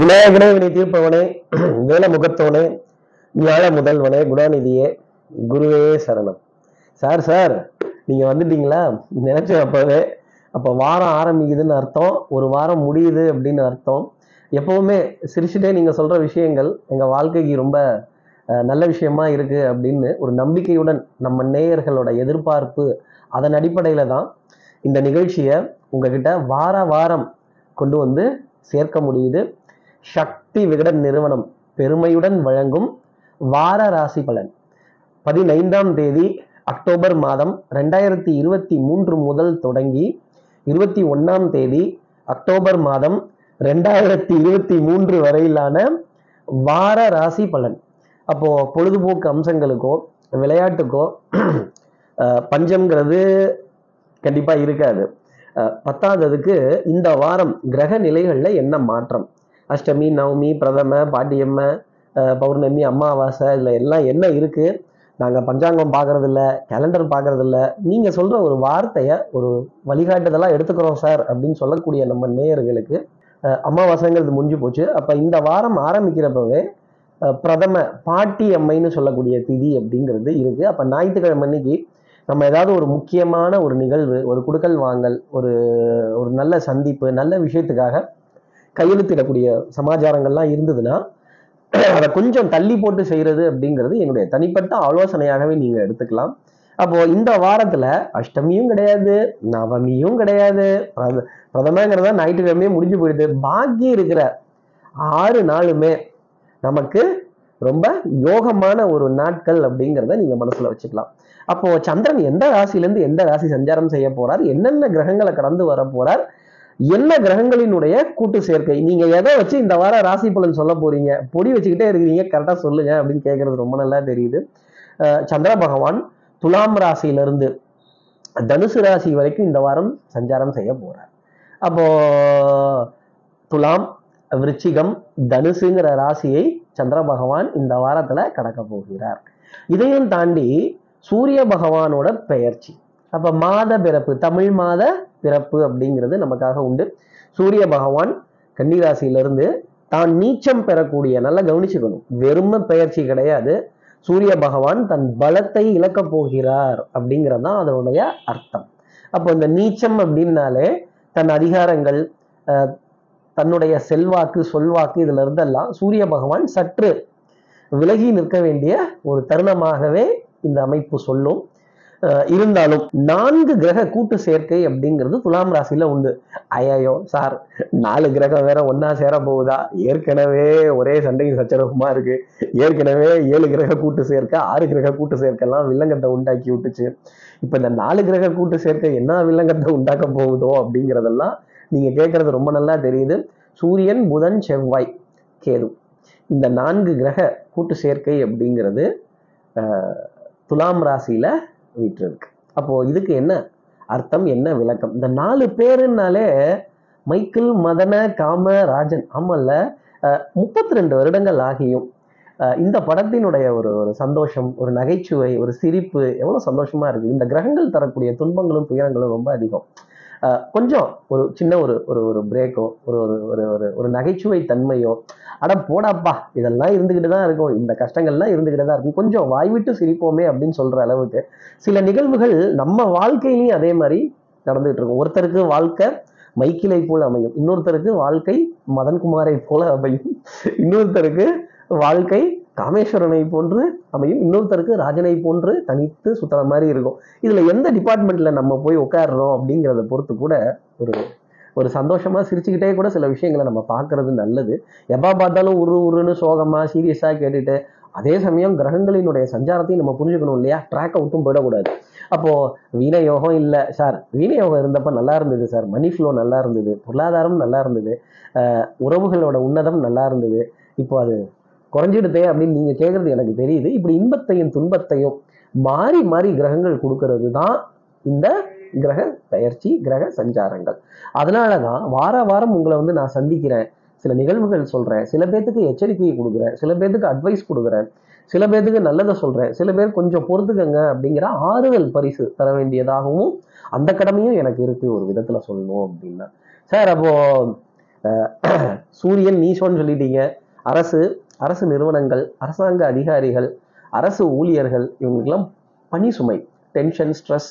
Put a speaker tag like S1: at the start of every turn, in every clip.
S1: விநாயகனே வினை தீர்ப்பவனே வேல முகத்தவனே ஞான முதல்வனே குணாநிதியே குருவே சரணம். சார் சார் நீங்க வந்துட்டீங்களா? நினைச்சேன் அப்பவே. அப்ப வாரம் ஆரம்பிக்குதுன்னு அர்த்தம். ஒரு வாரம் முடியுது அப்படின்னு அர்த்தம். எப்பவுமே சிரிச்சுட்டே நீங்க சொல்ற விஷயங்கள் எங்க வாழ்க்கைக்கு ரொம்ப நல்ல விஷயமா இருக்கு அப்படின்னு ஒரு நம்பிக்கையுடன் நம்ம நேயர்களோட எதிர்பார்ப்பு அதன் அடிப்படையில தான் இந்த நிகழ்ச்சியை உங்ககிட்ட வார வாரம் கொண்டு வந்து சேர்க்க முடியுது. சக்தி விகடன் நிறுவனம் பெருமையுடன் வழங்கும் வார ராசி பலன். பதினைந்தாம் தேதி அக்டோபர் மாதம் ரெண்டாயிரத்தி இருபத்தி மூன்று முதல் தொடங்கி இருபத்தி ஒன்றாம் தேதி அக்டோபர் மாதம் ரெண்டாயிரத்தி இருபத்தி மூன்று வரையிலான வார ராசி பலன். அப்போ பொழுதுபோக்கு அம்சங்களுக்கோ விளையாட்டுக்கோ பஞ்சம்ங்கிறது கண்டிப்பாக இருக்காது. பத்தாததுக்கு இந்த வாரம் கிரக நிலைகளில் என்ன மாற்றம்? அஷ்டமி நவமி பிரதம பாட்டியம்ம பௌர்ணமி அமாவாசை இதில் எல்லாம் என்ன இருக்குது நாங்கள் பஞ்சாங்கம் பார்க்குறதில்ல கேலண்டர் பார்க்குறதில்ல நீங்கள் சொல்கிற ஒரு வார்த்தையை ஒரு வழிகாட்டுதலாக எடுத்துக்கிறோம் சார் அப்படின்னு சொல்லக்கூடிய நம்ம நேயர்களுக்கு அமாவாசைங்கிறது முடிஞ்சு போச்சு. அப்போ இந்த வாரம் ஆரம்பிக்கிறப்பவே பிரதம பாட்டி அம்மைன்னு சொல்லக்கூடிய திதி அப்படிங்கிறது இருக்குது அப்போ ஞாயிற்றுக்கிழமை அன்னைக்கு நம்ம ஏதாவது ஒரு முக்கியமான ஒரு நிகழ்வு ஒரு குடுக்கல் வாங்கல் ஒரு ஒரு நல்ல சந்திப்பு நல்ல விஷயத்துக்காக கையெழுத்திடக்கூடிய சமாச்சாரங்கள்லாம் இருந்ததுன்னா அதை கொஞ்சம் தள்ளி போட்டு செய்கிறது அப்படிங்கிறது என்னுடைய தனிப்பட்ட ஆலோசனையாகவே நீங்கள் எடுத்துக்கலாம். அப்போ இந்த வாரத்துல அஷ்டமியும் கிடையாது நவமியும் கிடையாது பிரதமங்கிறத ஞாயிற்றுக்கிழமையே முடிஞ்சு போயிடுது. பாக்கி இருக்கிற ஆறு நாளுமே நமக்கு ரொம்ப யோகமான ஒரு நாட்கள் அப்படிங்கிறத நீங்க மனசுல வச்சுக்கலாம். அப்போ சந்திரன் எந்த ராசியிலேருந்து எந்த ராசி சஞ்சாரம் செய்ய போறார் என்னென்ன கிரகங்களை கடந்து வர போறார் என்ன கிரகங்களினுடைய கூட்டு சேர்க்கை? நீங்க எதை வச்சு இந்த வாரம் ராசி பலன் சொல்ல போறீங்க? பொடி வச்சுக்கிட்டே இருக்கிறீங்க. கரெக்டா சொல்லுங்க அப்படின்னு கேட்கறது ரொம்ப நல்லா தெரியுது. சந்திர பகவான் துலாம் ராசியிலிருந்து தனுசு ராசி வரைக்கும் இந்த வாரம் சஞ்சாரம் செய்ய போறார். அப்போ துலாம் விருச்சிகம் தனுசுங்கிற ராசியை சந்திர பகவான் இந்த வாரத்துல கடக்க போகிறார். இதையும் தாண்டி சூரிய பகவானோட பெயர்ச்சி. அப்போ மாத பிறப்பு தமிழ் மாத பிறப்பு அப்படிங்கிறது நமக்காக உண்டு. சூரிய பகவான் கன்னிராசியிலிருந்து தான் நீச்சம் பெறக்கூடிய நல்லா கவனிச்சுக்கணும். வெறும பெயர்ச்சி கிடையாது. சூரிய பகவான் தன் பலத்தை இழக்கப் போகிறார் அப்படிங்கிறது தான் அதனுடைய அர்த்தம். அப்போ இந்த நீச்சம் அப்படின்னாலே தன் அதிகாரங்கள் தன்னுடைய செல்வாக்கு சொல்வாக்கு இதுல இருந்தெல்லாம் சூரிய பகவான் சற்று விலகி நிற்க வேண்டிய ஒரு தருணமாகவே இந்த அமைப்பு சொல்லும். இருந்தாலும் நான்கு கிரக கூட்டு சேர்க்கை அப்படிங்கிறது துலாம் ராசியில உண்டு. ஐயோ சார் நாலு கிரகம் வேற ஒன்னா சேர போகுதா? ஏற்கனவே ஒரே சண்டையும் சச்சரவுமா இருக்கு. ஏற்கனவே ஏழு கிரக கூட்டு சேர்க்க ஆறு கிரக கூட்டு சேர்க்கெல்லாம் வில்லங்கத்தை உண்டாக்கி விட்டுச்சு. இப்ப இந்த நாலு கிரக கூட்டு சேர்க்கை என்ன வில்லங்கத்தை உண்டாக்க போகுதோ அப்படிங்கிறதெல்லாம் நீங்க கேட்கறது ரொம்ப நல்லா தெரியுது. சூரியன் புதன் செவ்வாய் கேது. இந்த நான்கு கிரக கூட்டு சேர்க்கை அப்படிங்கிறது துலாம் ராசியில வீட்டுக்கு அப்போது இதுக்கு என்ன அர்த்தம் என்ன விளக்கம்? இந்த நாலு பேருனாலே மைக்கேல் மதன காம ராஜன் ஆமல்ல முப்பத்தி ரெண்டு வருடங்கள் ஆகியும். இந்த படத்தினுடைய ஒரு ஒரு சந்தோஷம் ஒரு நகைச்சுவை ஒரு சிரிப்பு எவ்வளோ சந்தோஷமாக இருக்குது. இந்த கிரகங்கள் தரக்கூடிய துன்பங்களும் துயரங்களும் ரொம்ப அதிகம். கொஞ்சம் ஒரு சின்ன ஒரு ஒரு ஒரு பிரேக்கோ ஒரு ஒரு ஒரு ஒரு ஒரு நகைச்சுவை தன்மையோ அட போடாப்பா இதெல்லாம் இருந்துக்கிட்டு தான் இருக்கும். இந்த கஷ்டங்கள்லாம் இருந்துக்கிட்டு தான் இருக்கும். கொஞ்சம் வாய்விட்டு சிரிப்போமே அப்படின்னு சொல்ற அளவுக்கு சில நிகழ்வுகள் நம்ம வாழ்க்கையிலையும் அதே மாதிரி நடந்துகிட்டு இருக்கும். ஒருத்தருக்கு வாழ்க்கை மைக்கிலை போல அமையும். இன்னொருத்தருக்கு வாழ்க்கை மதன்குமாரை போல அமையும். இன்னொருத்தருக்கு வாழ்க்கை காமேஸ்வரனை போன்று அமையும். இன்னொருத்தருக்கு ராஜனை போன்று தனித்து சுற்றுற மாதிரி இருக்கும். இதில் எந்த டிபார்ட்மெண்ட்டில் நம்ம போய் உட்காடுறோம் அப்படிங்கிறத பொறுத்து கூட ஒரு ஒரு சந்தோஷமாக சிரிச்சுக்கிட்டே கூட சில விஷயங்களை நம்ம பார்க்கறது நல்லது. எப்போ பார்த்தாலும் உரு உருன்னு சோகமாக சீரியஸாக கேட்டுட்டு அதே சமயம் கிரகங்களினுடைய சஞ்சாரத்தையும் நம்ம புரிஞ்சுக்கணும் இல்லையா? ட்ராக்கை விட்டும் போயிடக்கூடாது. அப்போது வீண யோகம் இல்லை சார். வீணயோகம் இருந்தப்போ நல்லா இருந்தது சார். மணி ஃப்ளோ நல்லா இருந்தது பொருளாதாரம் நல்லா இருந்தது உறவுகளோட உன்னதம் நல்லா இருந்தது. இப்போ அது குறைஞ்சிடுதே அப்படின்னு நீங்க கேட்கறது எனக்கு தெரியுது. இப்படி இன்பத்தையும் துன்பத்தையும் மாறி மாறி கிரகங்கள் கொடுக்கறது தான் இந்த கிரக பெயர்ச்சி கிரக சஞ்சாரங்கள். அதனால தான் வார வாரம் உங்களை வந்து நான் சந்திக்கிறேன். சில நிகழ்வுகள் சொல்றேன். சில பேர்த்துக்கு எச்சரிக்கையை கொடுக்குறேன். சில பேர்த்துக்கு அட்வைஸ் கொடுக்குறேன். சில பேர்த்துக்கு நல்லதை சொல்றேன். சில பேர் கொஞ்சம் பொறுத்துக்கங்க அப்படிங்கிற ஆறுதல் பரிசு தர வேண்டியதாகவும் அந்த கடமையும் எனக்கு இருக்கு. ஒரு விதத்துல சொல்லணும் அப்படின்னா. சார் அப்போ சூரியன் நீசோன்னு சொல்லிட்டீங்க. அரசு அரசு நிறுவனங்கள் அரசாங்க அதிகாரிகள் அரசு ஊழியர்கள் இவங்களுக்கெல்லாம் பணி சுமை டென்ஷன் ஸ்ட்ரெஸ்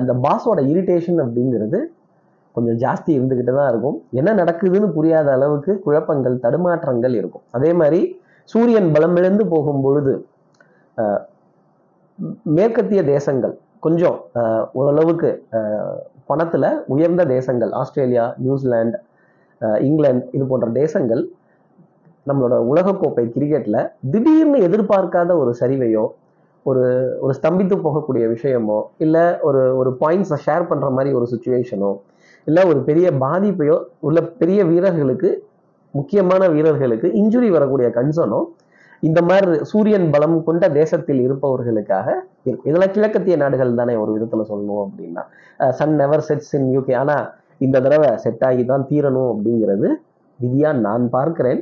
S1: இந்த பாஸோட இரிட்டேஷன் அப்படிங்கிறது கொஞ்சம் ஜாஸ்தி இருந்துக்கிட்டு தான் இருக்கும். என்ன நடக்குதுன்னு புரியாத அளவுக்கு குழப்பங்கள் தடுமாற்றங்கள் இருக்கும். அதே மாதிரி சூரியன் பலமிழந்து போகும் பொழுது மேற்கத்திய தேசங்கள் கொஞ்சம் ஓரளவுக்கு பணத்தில் உயர்ந்த தேசங்கள் ஆஸ்திரேலியா நியூசிலாந்து இங்கிலாந்து இது போன்ற தேசங்கள் நம்மளோட உலகக்கோப்பை கிரிக்கெட்ல திடீர்னு எதிர்பார்க்காத ஒரு சரிவையோ ஒரு ஒரு ஸ்தம்பித்து போகக்கூடிய விஷயமோ இல்லை ஒரு ஒரு பாயிண்ட்ஸை ஷேர் பண்ற மாதிரி ஒரு சுச்சுவேஷனோ இல்லை ஒரு பெரிய பாதிப்பையோ உள்ள பெரிய வீரர்களுக்கு முக்கியமான வீரர்களுக்கு இன்ஜுரி வரக்கூடிய கன்சர்னோ இந்த மாதிரி சூரியன் பலம் கொண்ட தேசத்தில் இருப்பவர்களுக்காக இருக்கும். இதெல்லாம் கிழக்கத்திய நாடுகள் தானே ஒரு விதத்தில் சொல்லணும் அப்படின்னா. Sun never sets in UK ஆனா இந்த தடவை செட் ஆகி தான் தீரணும் அப்படிங்கிறது விதியா நான் பார்க்கிறேன்.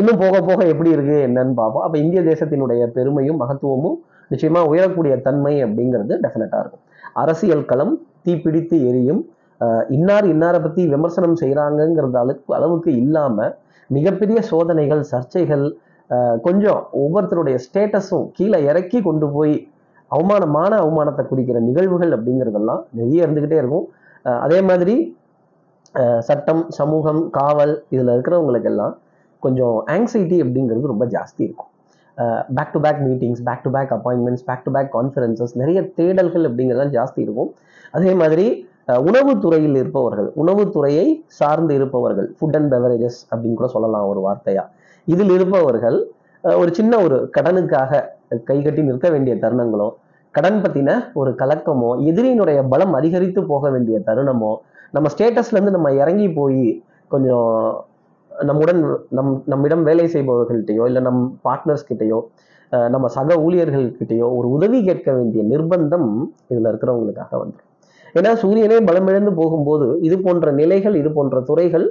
S1: இன்னும் போக போக எப்படி இருக்கு என்னன்னு பார்ப்போம். அப்போ இந்திய தேசத்தினுடைய பெருமையும் மகத்துவமும் நிச்சயமாக உயரக்கூடிய தன்மை அப்படிங்கிறது டெஃபினட்டாக இருக்கும். அரசியல் களம் தீப்பிடித்து எரியும் இன்னார் இன்னாரை பற்றி விமர்சனம் செய்யறாங்கிறது அளவுக்கு அளவுக்கு இல்லாமல் மிகப்பெரிய சோதனைகள் சர்ச்சைகள் கொஞ்சம் ஒவ்வொருத்தருடைய ஸ்டேட்டஸும் கீழே இறக்கி கொண்டு போய் அவமானமான அவமானத்தை குறிக்கிற நிகழ்வுகள் அப்படிங்கிறதெல்லாம் நிறைய இருந்துக்கிட்டே இருக்கும். அதே மாதிரி சட்டம் சமூகம் காவல் இதில் இருக்கிறவங்களுக்கு எல்லாம் கொஞ்சம் ஆங்ஸைட்டி அப்படிங்கிறது ரொம்ப ஜாஸ்தி இருக்கும். Back to back meetings back to back appointments back to back conferences நிறைய தேடல்கள் அப்படிங்கிறது ஜாஸ்தி இருக்கும். அதே மாதிரி உணவுத்துறையில் இருப்பவர்கள் உணவுத்துறையை சார்ந்து இருப்பவர்கள் ஃபுட் அண்ட் பெவரேஜஸ் அப்படின்னு கூட சொல்லலாம் ஒரு வார்த்தையா. இதில் இருப்பவர்கள் ஒரு சின்ன ஒரு கடனுக்காக கை கட்டி நிற்க வேண்டிய தருணங்களோ கடன் பற்றின ஒரு கலக்கமோ எதிரியினுடைய பலம் அதிகரித்து போக வேண்டிய தருணமோ நம்ம ஸ்டேட்டஸ்லேருந்து நம்ம இறங்கி போய் கொஞ்சம் நம்முடன் நம் நம்மிடம் வேலை செய்பவர்கள்ட்டையோ இல்லை நம் பார்ட்னர்ஸ் கிட்டயோ நம்ம சக ஊழியர்கள்கிட்டயோ ஒரு உதவி கேட்க வேண்டிய நிர்பந்தம் இதில் இருக்கிறவங்களுக்காக வந்துடும் ஏன்னா சூரியனே பலமிழந்து போகும்போது இது போன்ற நிலைகள் இது போன்ற துறைகள்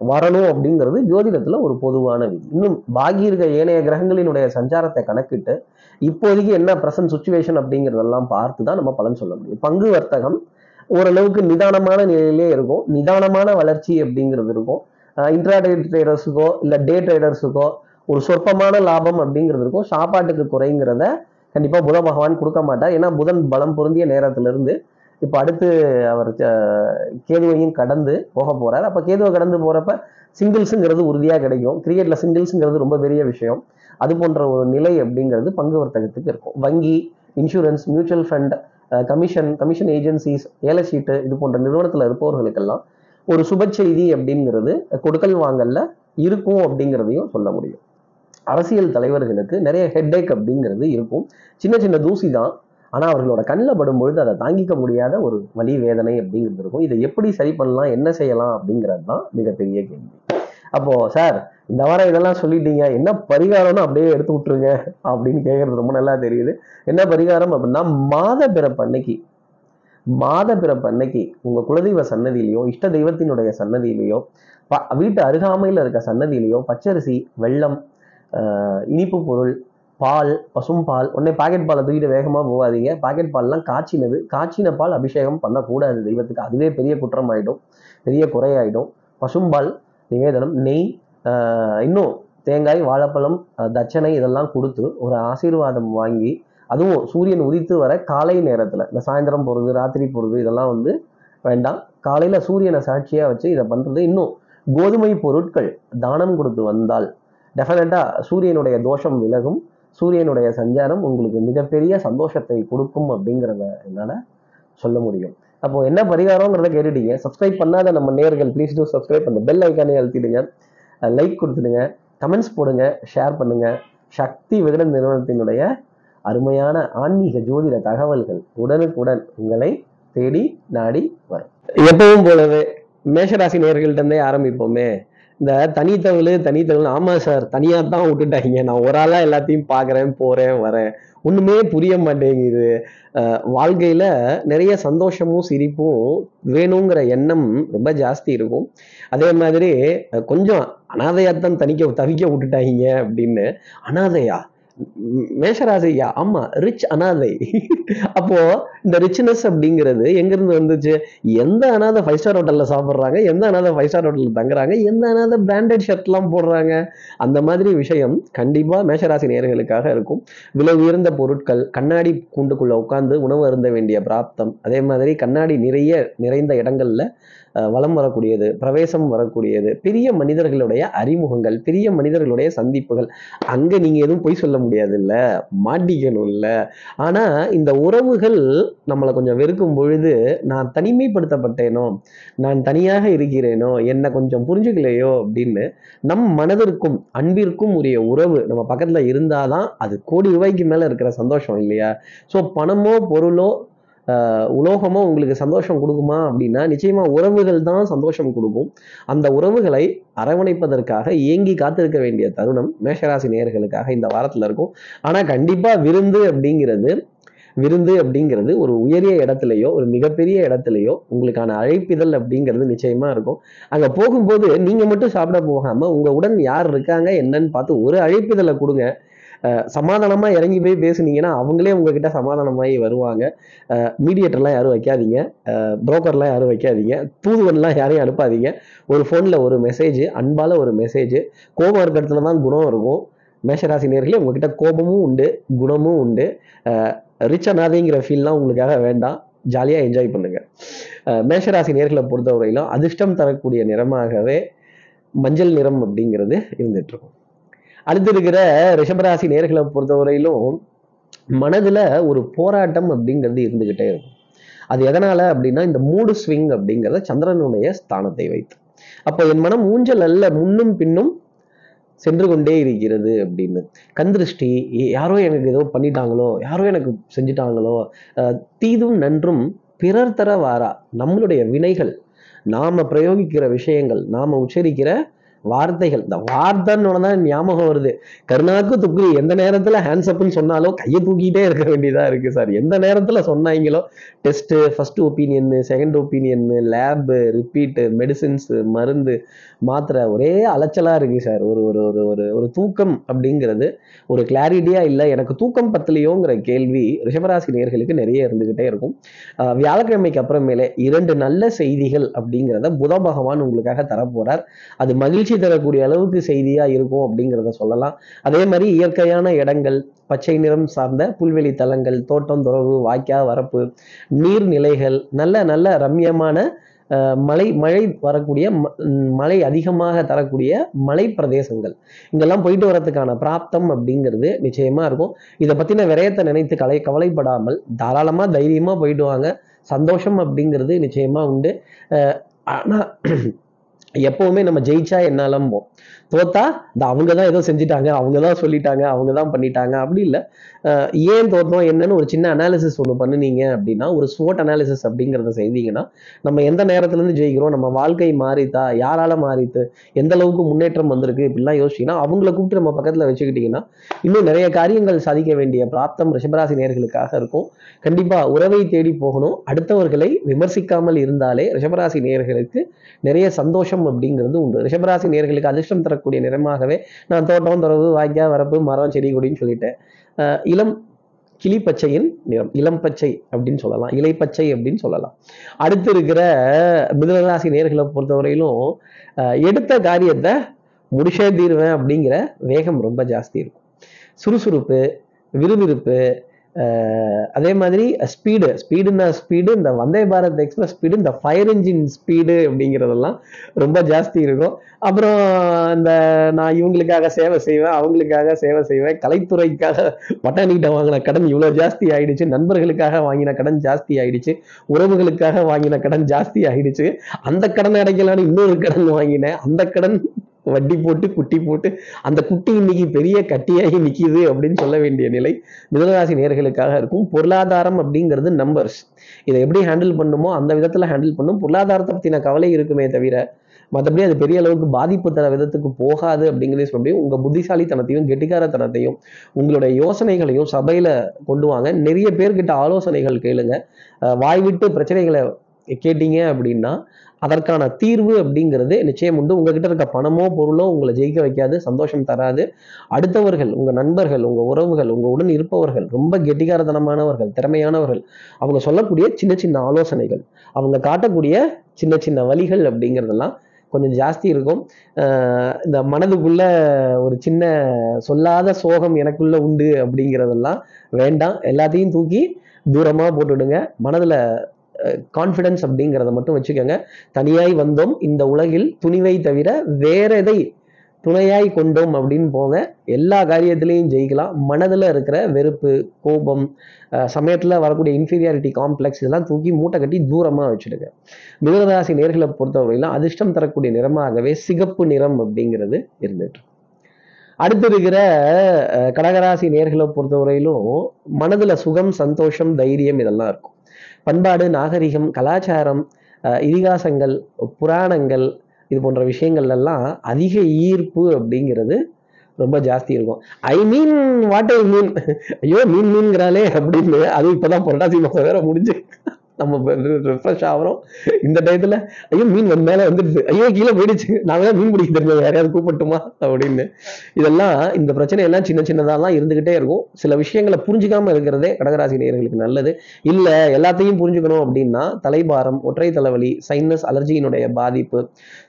S1: வரணும் அப்படிங்கிறது ஜோதிடத்தில் ஒரு பொதுவான விதி. இன்னும் பாகி இருக்க ஏனைய கிரகங்களினுடைய சஞ்சாரத்தை கணக்கிட்டு இப்போதைக்கு என்ன பிரசன்ட் சுச்சுவேஷன் அப்படிங்கிறதெல்லாம் பார்த்து தான் நம்ம பலன் சொல்ல முடியும். பங்கு வர்த்தகம் ஓரளவுக்கு நிதானமான நிலையிலே இருக்கும். நிதானமான வளர்ச்சி அப்படிங்கிறது இருக்கும். இன்ட்ராடே ட்ரேடர்ஸுக்கோ இல்லை டே ட்ரேடர்ஸுக்கோ ஒரு சொற்பமான லாபம் அப்படிங்கிறது இருக்கும். சாப்பாட்டுக்கு குறைங்கிறத கண்டிப்பாக புத பகவான் கொடுக்க மாட்டார். ஏன்னா புதன் பலம் பொருந்திய நேரத்திலிருந்து இப்போ அடுத்து அவர் கேதுவையும் கடந்து போக போகிறார் அப்போ கேதுவை கடந்து போகிறப்ப சிங்கிள்ஸுங்கிறது உறுதியாக கிடைக்கும். கிரிக்கெட்டில் சிங்கிள்ஸுங்கிறது ரொம்ப பெரிய விஷயம். அது போன்ற ஒரு நிலை அப்படிங்கிறது பங்கு வர்த்தகத்துக்கு இருக்கும். வங்கி insurance mutual fund commission commission agencies ஏலை சீட்டு இது போன்ற நிறுவனத்தில் இருப்பவர்களுக்கெல்லாம் ஒரு சுப செய்தி அப்படிங்கிறது கொடுக்கல் வாங்கல்ல இருக்கும் அப்படிங்கிறதையும் சொல்ல முடியும். அரசியல் தலைவர்களுக்கு நிறைய ஹெட்டேக் அப்படிங்கிறது இருக்கும். சின்ன சின்ன தூசி தான். ஆனால் அவர்களோட கண்ணில் படும்பொழுது அதை தாங்கிக்க முடியாத ஒரு வலி வேதனை அப்படிங்கிறது இருக்கும். இதை எப்படி சரி பண்ணலாம் என்ன செய்யலாம் அப்படிங்கிறது தான் மிகப்பெரிய கேள்வி. அப்போ சார் இந்த வாரம் இதெல்லாம் சொல்லிட்டீங்க. என்ன பரிகாரம்னு அப்படியே எடுத்து விட்டுருங்க அப்படின்னு கேட்கறது ரொம்ப நல்லா தெரியுது. என்ன பரிகாரம் அப்படின்னா மாத பிறப்பு அன்னைக்கு மாத பிறப்பு அன்னைக்கு உங்க குலதெய்வ சன்னதியிலையோ இஷ்ட தெய்வத்தினுடைய சன்னதியிலையோ ப- வீட்டு அருகாமையில் இருக்க சன்னதியிலையோ பச்சரிசி வெள்ளம் இனிப்பு பொருள் பால் பசும்பால் உடனே பாக்கெட் பாலை தூக்கிட்டு வேகமாக போகாதீங்க. பாக்கெட் பால்லாம் காய்ச்சினது காய்ச்சின பால் அபிஷேகம் பண்ணக்கூடாது தெய்வத்துக்கு. அதுவே பெரிய குற்றம் ஆகிடும் பெரிய குறையாயிடும். பசும்பால் நிவேதனம் நெய் இன்னும் தேங்காய் வாழைப்பழம் தட்சணை இதெல்லாம் கொடுத்து ஒரு ஆசீர்வாதம் வாங்கி அதுவும் சூரியன் உதித்து வர காலை நேரத்தில் இந்த சாயந்தரம் போகிறது ராத்திரி போகிறது இதெல்லாம் வந்து வேண்டாம். காலையில் சூரியனை சாட்சியாக வச்சு இதை பண்ணுறது இன்னும். கோதுமை பொருட்கள் தானம் கொடுத்து வந்தால் டெஃபினட்டாக சூரியனுடைய தோஷம் விலகும் சூரியனுடைய சஞ்சாரம் உங்களுக்கு மிகப்பெரிய சந்தோஷத்தை கொடுக்கும் அப்படிங்கிறத என்னால் சொல்ல முடியும். அப்போ என்ன பரிகாரங்கிறத கேட்டுட்டீங்க. சப்ஸ்கிரைப் பண்ணாத நம்ம நேர்கள் ப்ளீஸ் டூ சப்ஸ்கிரைப் அந்த பெல் ஐக்கானே அழுத்திடுங்க. லைக் கொடுத்துடுங்க. கமெண்ட்ஸ் போடுங்க. ஷேர் பண்ணுங்க. சக்தி விகடன் நிறுவனத்தினுடைய அருமையான ஆன்மீக ஜோதிட தகவல்கள் உடனுக்குடன் உங்களை தேடி நாடி வரும். எப்பவும் போலவே மேஷராசி நேர்கள்ட்ட இருந்தே ஆரம்பிப்போமே. இந்த தனித்தவள் தனித்தவள் ஆமாம் சார் தனியாக தான் விட்டுட்டாங்க. நான் ஒரு ஆளாக எல்லாத்தையும் பார்க்குறேன் போகிறேன் வரேன். ஒன்றுமே புரிய மாட்டேங்குது. வாழ்க்கையில் நிறைய சந்தோஷமும் சிரிப்பும் வேணுங்கிற எண்ணம் ரொம்ப ஜாஸ்தி இருக்கும். அதே மாதிரி கொஞ்சம் அனாதையாக தான் தனிக்க தவிக்க விட்டுட்டாங்க அப்படின்னு. அனாதையா? மேஷராசியா? ஆமா ரிச் அனாதை. அப்போ இந்த ரிச்னஸ் அப்படிங்கிறது எங்க இருந்து வந்துச்சு? எந்த அனாதை ஃபைவ் ஸ்டார் ஹோட்டல்ல சாப்பிட்றாங்க? எந்த அனாதை ஃபைவ் ஸ்டார் ஹோட்டல்ல தங்குறாங்க? எந்த அனாதை பிராண்டட் ஷர்ட் எல்லாம் போடுறாங்க? அந்த மாதிரி விஷயம் கண்டிப்பா மேஷராசி நேர்களுக்காக இருக்கும். விலை உயர்ந்த பொருட்கள் கண்ணாடி கூண்டுக்குள்ள உட்காந்து உணவு அருந்த வேண்டிய பிராப்தம் அதே மாதிரி கண்ணாடி நிறைய நிறைந்த இடங்கள்ல வளம் வலம் வரக்கூடியது பிரவேசம் வரக்கூடியது பெரிய மனிதர்களுடைய அறிமுகங்கள் பெரிய மனிதர்களுடைய சந்திப்புகள். அங்கே நீங்கள் எதுவும் பொய் சொல்ல முடியாது இல்லை மாட்டிக்கணும் இல்லை ஆனால் இந்த உறவுகள் நம்மளை கொஞ்சம் வெறுக்கும் பொழுது நான் தனிமைப்படுத்தப்பட்டேனோ நான் தனியாக இருக்கிறேனோ என்னை கொஞ்சம் புரிஞ்சுக்கலையோ அப்படின்னு நம் மனதிற்கும் அன்பிற்கும் உரிய உறவு நம்ம பக்கத்தில் இருந்தால் தான் அது கோடி ரூபாய்க்கு மேலே இருக்கிற சந்தோஷம் இல்லையா? ஸோ பணமோ பொருளோ உலோகமோ உங்களுக்கு சந்தோஷம் கொடுக்குமா அப்படின்னா நிச்சயமா உறவுகள் தான் சந்தோஷம் கொடுக்கும். அந்த உறவுகளை அரவணைப்பதற்காக ஏங்கி காத்திருக்க வேண்டிய தருணம் மேஷராசி நேயர்களுக்காக இந்த வாரத்துல இருக்கும். ஆனா கண்டிப்பா விருந்து அப்படிங்கிறது விருந்து அப்படிங்கிறது ஒரு உயரிய இடத்துலையோ ஒரு மிகப்பெரிய இடத்துலையோ உங்களுக்கான அழைப்பிதழ் அப்படிங்கிறது நிச்சயமா இருக்கும். அங்க போகும்போது நீங்க மட்டும் சாப்பிட போகாம உங்க உடன் யார் இருக்காங்க என்னன்னு பார்த்து ஒரு அழைப்பிதழை கொடுங்க. சமாதானமாக இறங்கி போய் பேசுனீங்கன்னா அவங்களே உங்ககிட்ட சமாதானமாகி வருவாங்க. மீடியேட்டர்லாம் யாரும் வைக்காதீங்க. புரோக்கர்லாம் யாரும் வைக்காதீங்க. தூதுவன்லாம் யாரையும் அனுப்பாதீங்க. ஒரு ஃபோனில் ஒரு மெசேஜ் அன்பால் ஒரு மெசேஜ் கோபம் இருக்கிறதுல தான் குணம் இருக்கும். மேஷராசி நேர்களே உங்ககிட்ட கோபமும் உண்டு குணமும் உண்டு. ரிச் அனாதைங்கிற ஃபீல்லாம் உங்களுக்காக வேண்டாம். ஜாலியாக என்ஜாய் பண்ணுங்கள் மேஷராசி நேர்களை பொறுத்தவரையிலும் அதிர்ஷ்டம் தரக்கூடிய நிறமாகவே மஞ்சள் நிறம் அப்படிங்கிறது இருந்துகிட்ருக்கும் அடுத்திருக்கிற ரிஷபராசி நேர்களை பொறுத்தவரையிலும் மனதுல ஒரு போராட்டம் அப்படிங்கிறது இருந்துகிட்டே இருக்கும். அது எதனால அப்படின்னா இந்த மூடு ஸ்விங் அப்படிங்கிறத சந்திரனுடைய ஸ்தானத்தை வைத்து. அப்போ என் மனம் ஊஞ்சல் அல்ல முன்னும் பின்னும் சென்று கொண்டே இருக்கிறது அப்படின்னு. கந்திருஷ்டி யாரோ எனக்கு ஏதோ பண்ணிட்டாங்களோ யாரோ எனக்கு செஞ்சுட்டாங்களோ தீதும் நன்றும் பிறர் தர வாரா. நம்மளுடைய வினைகள் நாம பிரயோகிக்கிற விஷயங்கள் நாம உச்சரிக்கிற வார்த்தைகள். இந்த வார்த்தைன்னு தான் ஞாபகம் வருது. கருணாக்கு துக்ரி எந்த நேரத்துல ஹேண்ட்ஸ்அப்னு சொன்னாலோ கையை தூக்கிட்டே இருக்க வேண்டியதா இருக்கு சார் எந்த நேரத்துல சொன்னாங்களோ test first opinion second opinion lab repeat medicines மருந்து மாத்திரை ஒரே அலைச்சலா இருக்கு சார் ஒரு ஒரு ஒரு ஒரு ஒரு தூக்கம் அப்படிங்கிறது ஒரு கிளாரிட்டியா இல்லை எனக்கு தூக்கம் பத்தலையோங்கிற கேள்வி ரிஷபராசி நேர்களுக்கு நிறைய இருந்துகிட்டே இருக்கும். வியாழக்கிழமைக்கு அப்புறமேலே இரண்டு நல்ல செய்திகள் அப்படிங்கிறத புத பகவான் உங்களுக்காக தரப்போறார். அது மகிழ்ச்சி தரக்கூடிய அளவுக்கு செய்தியா இருக்கும் அப்படிங்கிறத சொல்லலாம். அதே மாதிரி இயற்கையான இடங்கள் பச்சை நிறம் சார்ந்த புல்வெளி தலங்கள் தோட்டம் துறவு வாய்க்கா வரப்பு நீர்நிலைகள் நல்ல நல்ல ரம்யமான அஹ், மலை மழை வரக்கூடிய ம- மழை அதிகமாக தரக்கூடிய மலை பிரதேசங்கள் இங்கெல்லாம் போயிட்டு வரதுக்கான பிராப்தம் அப்படிங்கிறது நிச்சயமா இருக்கும். இதை பத்தின விரயத்தை நினைத்து கலை கவலைப்படாமல் தாராளமா தைரியமா போயிட்டு வாங்க. சந்தோஷம் அப்படிங்கிறது நிச்சயமா உண்டு. அஹ், ஆனா எப்பவுமே நம்ம ஜெயிச்சா என்னாலம்போம் தோத்தா இந்த அவங்க தான் ஏதோ செஞ்சுட்டாங்க அவங்க தான் சொல்லிட்டாங்க அவங்க தான் பண்ணிட்டாங்க. அப்படி இல்லை. ஏன் தோத்தோம் என்னன்னு ஒரு சின்ன அனாலிசிஸ் ஒன்று பண்ணுனீங்க அப்படின்னா ஒரு ஸ்வோட் அனாலிசிஸ் அப்படிங்கிறத செய்தீங்கன்னா நம்ம எந்த நேரத்துலேருந்து ஜெயிக்கிறோம் நம்ம வாழ்க்கை மாறித்தா யாரால மாறித்து எந்த அளவுக்கு முன்னேற்றம் வந்திருக்கு இப்படிலாம் யோசிச்சிங்கன்னா அவங்கள கூப்பிட்டு நம்ம பக்கத்தில் வச்சுக்கிட்டிங்கன்னா இன்னும் நிறைய காரியங்கள் சாதிக்க வேண்டிய பிராப்தம் ரிஷபராசி நேர்களுக்காக இருக்கும். கண்டிப்பாக உறவை தேடி போகணும். அடுத்தவர்களை விமர்சிக்காமல் இருந்தாலே ரிஷபராசி நேர்களுக்கு நிறைய சந்தோஷம் அப்படிங்கிறது உண்டு. ரிஷபராசி நேர்களுக்கு அதிர்ஷ்டம் தரக்கூடிய நிறமாகவே நான் தோட்டம் துறவு வாய்க்கா வரப்பு மரம் செடி கொடின்னு சொல்லிட்டேன். இளம் கிளி பச்சையின் நிறம் இளம் பச்சை அப்படின்னு சொல்லலாம் இலை பச்சை அப்படின்னு சொல்லலாம். அடுத்து இருக்கிற மிதனராசி நேர்களை பொறுத்தவரையிலும் எடுத்த காரியத்தை முடிச்சே தீருவேன் அப்படிங்கிற வேகம் ரொம்ப ஜாஸ்தி இருக்கும். சுறுசுறுப்பு விறுவிறுப்பு அதே மாதிரி ஸ்பீடு ஸ்பீடுன்னா ஸ்பீடு இந்த வந்தே பாரத் எக்ஸ்பிரஸ் ஸ்பீடு இந்த ஃபயர் இன்ஜின் ஸ்பீடு அப்படிங்கிறதெல்லாம் ரொம்ப ஜாஸ்தி இருக்கும். அப்புறம் இந்த நான் இவங்களுக்காக சேவை செய்வேன் அவங்களுக்காக சேவை செய்வேன் கலைத்துறைக்காக பட்டாணிகிட்ட வாங்கின கடன் இவ்வளோ ஜாஸ்தி ஆயிடுச்சு நண்பர்களுக்காக வாங்கின கடன் ஜாஸ்தி ஆயிடுச்சு உறவுகளுக்காக வாங்கின கடன் ஜாஸ்தி ஆயிடுச்சு. அந்த கடன் அடைக்கலான்னு இன்னொரு கடன் வாங்கினேன் அந்த கடன் வட்டி போட்டு குட்டி போட்டு அந்த குட்டி இன்னைக்கு பெரிய கட்டியாகி நிற்கிது அப்படின்னு சொல்ல வேண்டிய நிலை மிதனராசி நேர்களுக்காக இருக்கும். பொருளாதாரம் அப்படிங்கிறது நம்பர்ஸ் இதை எப்படி ஹேண்டில் பண்ணுமோ அந்த விதத்தில் ஹேண்டில் பண்ணும். பொருளாதாரத்தை பற்றின கவலை இருக்குமே தவிர மற்றபடி அது பெரிய அளவுக்கு பாதிப்பு தர விதத்துக்கு போகாது அப்படிங்கிறதே சொல்ல முடியும். உங்க புத்திசாலித்தனத்தையும் கெட்டிக்காரத்தனத்தையும் உங்களுடைய யோசனைகளையும் சபையில் கொண்டு வாங்க. நிறைய பேர்கிட்ட ஆலோசனைகள் கேளுங்க. வாய்விட்டு வாய் விட்டு பிரச்சனைகளை கேட்டீங்க அப்படின்னா அதற்கான தீர்வு அப்படிங்கிறது நிச்சயம் உண்டு. உங்ககிட்ட இருக்க பணமோ பொருளோ உங்களை ஜெயிக்க வைக்காது சந்தோஷம் தராது. அடுத்தவர்கள் உங்க நண்பர்கள் உங்க உறவுகள் உங்க உடன் இருப்பவர்கள் ரொம்ப கெட்டிகாரத்தனமானவர்கள் திறமையானவர்கள் அவங்க சொல்லக்கூடிய சின்ன சின்ன ஆலோசனைகள் அவங்க காட்டக்கூடிய சின்ன சின்ன வழிகள் அப்படிங்கிறதெல்லாம் கொஞ்சம் ஜாஸ்தி இருக்கும். இந்த மனதுக்குள்ள ஒரு சின்ன சொல்லாத சோகம் எனக்குள்ள உண்டு அப்படிங்கிறதெல்லாம் வேண்டாம். எல்லாத்தையும் தூக்கி தூரமாக போட்டுவிடுங்க மனதில் கான்ஃபிடன்ஸ் அப்படிங்கிறத மட்டும் வச்சுக்கோங்க. தனியாய் வந்தோம். இந்த உலகில் துணிவை தவிர வேற எதை துணையாய் கொண்டோம் அப்படின்னு போங்க. எல்லா காரியத்திலையும் ஜெயிக்கலாம். மனதில் இருக்கிற வெறுப்பு கோபம் சமயத்தில் வரக்கூடிய இன்ஃபீரியாரிட்டி காம்ப்ளெக்ஸ் இதெல்லாம் தூக்கி மூட்டை கட்டி தூரமாக வச்சுடுங்க. மிதுனராசி நேர்களை பொறுத்தவரையிலும் அதிர்ஷ்டம் தரக்கூடிய நிறமாகவே சிகப்பு நிறம் அப்படிங்கிறது இருந்துட்டு அடுத்து இருக்கிற கடகராசி நேர்களை பொறுத்தவரையிலும் மனதில் சுகம் சந்தோஷம் தைரியம் இதெல்லாம் இருக்கும். பண்பாடு நாகரிகம் கலாச்சாரம் இதிகாசங்கள் புராணங்கள் இது போன்ற விஷயங்கள்லாம் அதிக ஈர்ப்பு அப்படிங்கிறது ரொம்ப ஜாஸ்தி இருக்கும். ஐ மீன் வாட் ஐ மீன் ஐயோ மீன் மீன்கிறாளே அப்படின்னு அது இப்போதான் புரட்டாசி மாதம் வேற முடிஞ்சு. நம்ம ரிஃப்ரெஷ் ஆகிறோம். இந்த டயத்தில் ஐயோ மீன் வந்து மேலே வந்துடுது ஐயோ கீழே போயிடுச்சு. நாங்கள் தான் மீன் பிடிக்க தெரிஞ்ச யாரையாவது கூப்பிட்டுமா அப்படின்னு. இதெல்லாம் இந்த பிரச்சனை எல்லாம் சின்ன சின்னதா தான் இருந்துக்கிட்டே இருக்கும். சில விஷயங்களை புரிஞ்சுக்காம இருக்கிறதே கடகராசி நேர்களுக்கு நல்லது. இல்லை எல்லாத்தையும் புரிஞ்சுக்கணும் அப்படின்னா தலைபாரம் ஒற்றை தலைவலி சைனஸ் அலர்ஜியினுடைய பாதிப்பு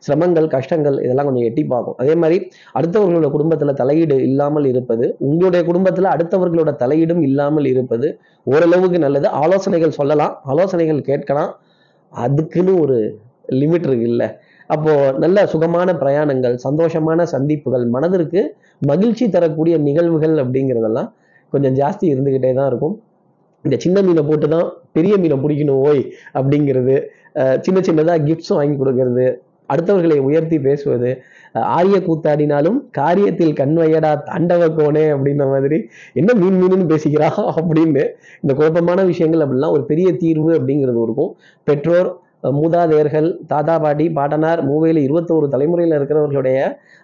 S1: சிரமங்கள் கஷ்டங்கள் இதெல்லாம் கொஞ்சம் எட்டி பார்க்கும். அதே மாதிரி அடுத்தவர்களோட குடும்பத்தில் தலையீடு இல்லாமல் இருப்பது உங்களுடைய குடும்பத்தில் அடுத்தவர்களோட தலையீடும் இல்லாமல் இருப்பது ஓரளவுக்கு நல்லது. ஆலோசனைகள் சொல்லலாம். ஆலோசனைகள் கேட்கலாம். அதுக்குன்னு ஒரு லிமிட் இருக்கு அப்போது அப்போ நல்ல சுகமான பிரயாணங்கள் சந்தோஷமான சந்திப்புகள் மனதிற்கு மகிழ்ச்சி தரக்கூடிய நிகழ்வுகள் அப்படிங்கிறதெல்லாம் கொஞ்சம் ஜாஸ்தி இருந்துக்கிட்டே தான் இருக்கும். இந்த சின்ன மீனை போட்டு தான் பெரிய மீனை பிடிக்கணும் ஓய் அப்படிங்கிறது சின்ன சின்னதாக கிஃப்ட்ஸும் வாங்கி கொடுக்கறது அடுத்தவர்களை உயர்த்தி பேசுவது ஆரிய கூத்தாடினாலும் காரியத்தில் கண்வையடா தாண்டவ கோனே அப்படின்ற மாதிரி என்ன மீன் மீனுன்னு பேசிக்கிறா அப்படின்னு இந்த குழப்பமான விஷயங்கள் அப்படிலாம் ஒரு பெரிய தீர்வு அப்படிங்கிறது இருக்கும். பெற்றோர் மூதாதையர்கள் தாத்தா பாட்டி பாட்டனார் மூவையில் இருபத்தோரு தலைமுறையில் இருக்கிறவர்களுடைய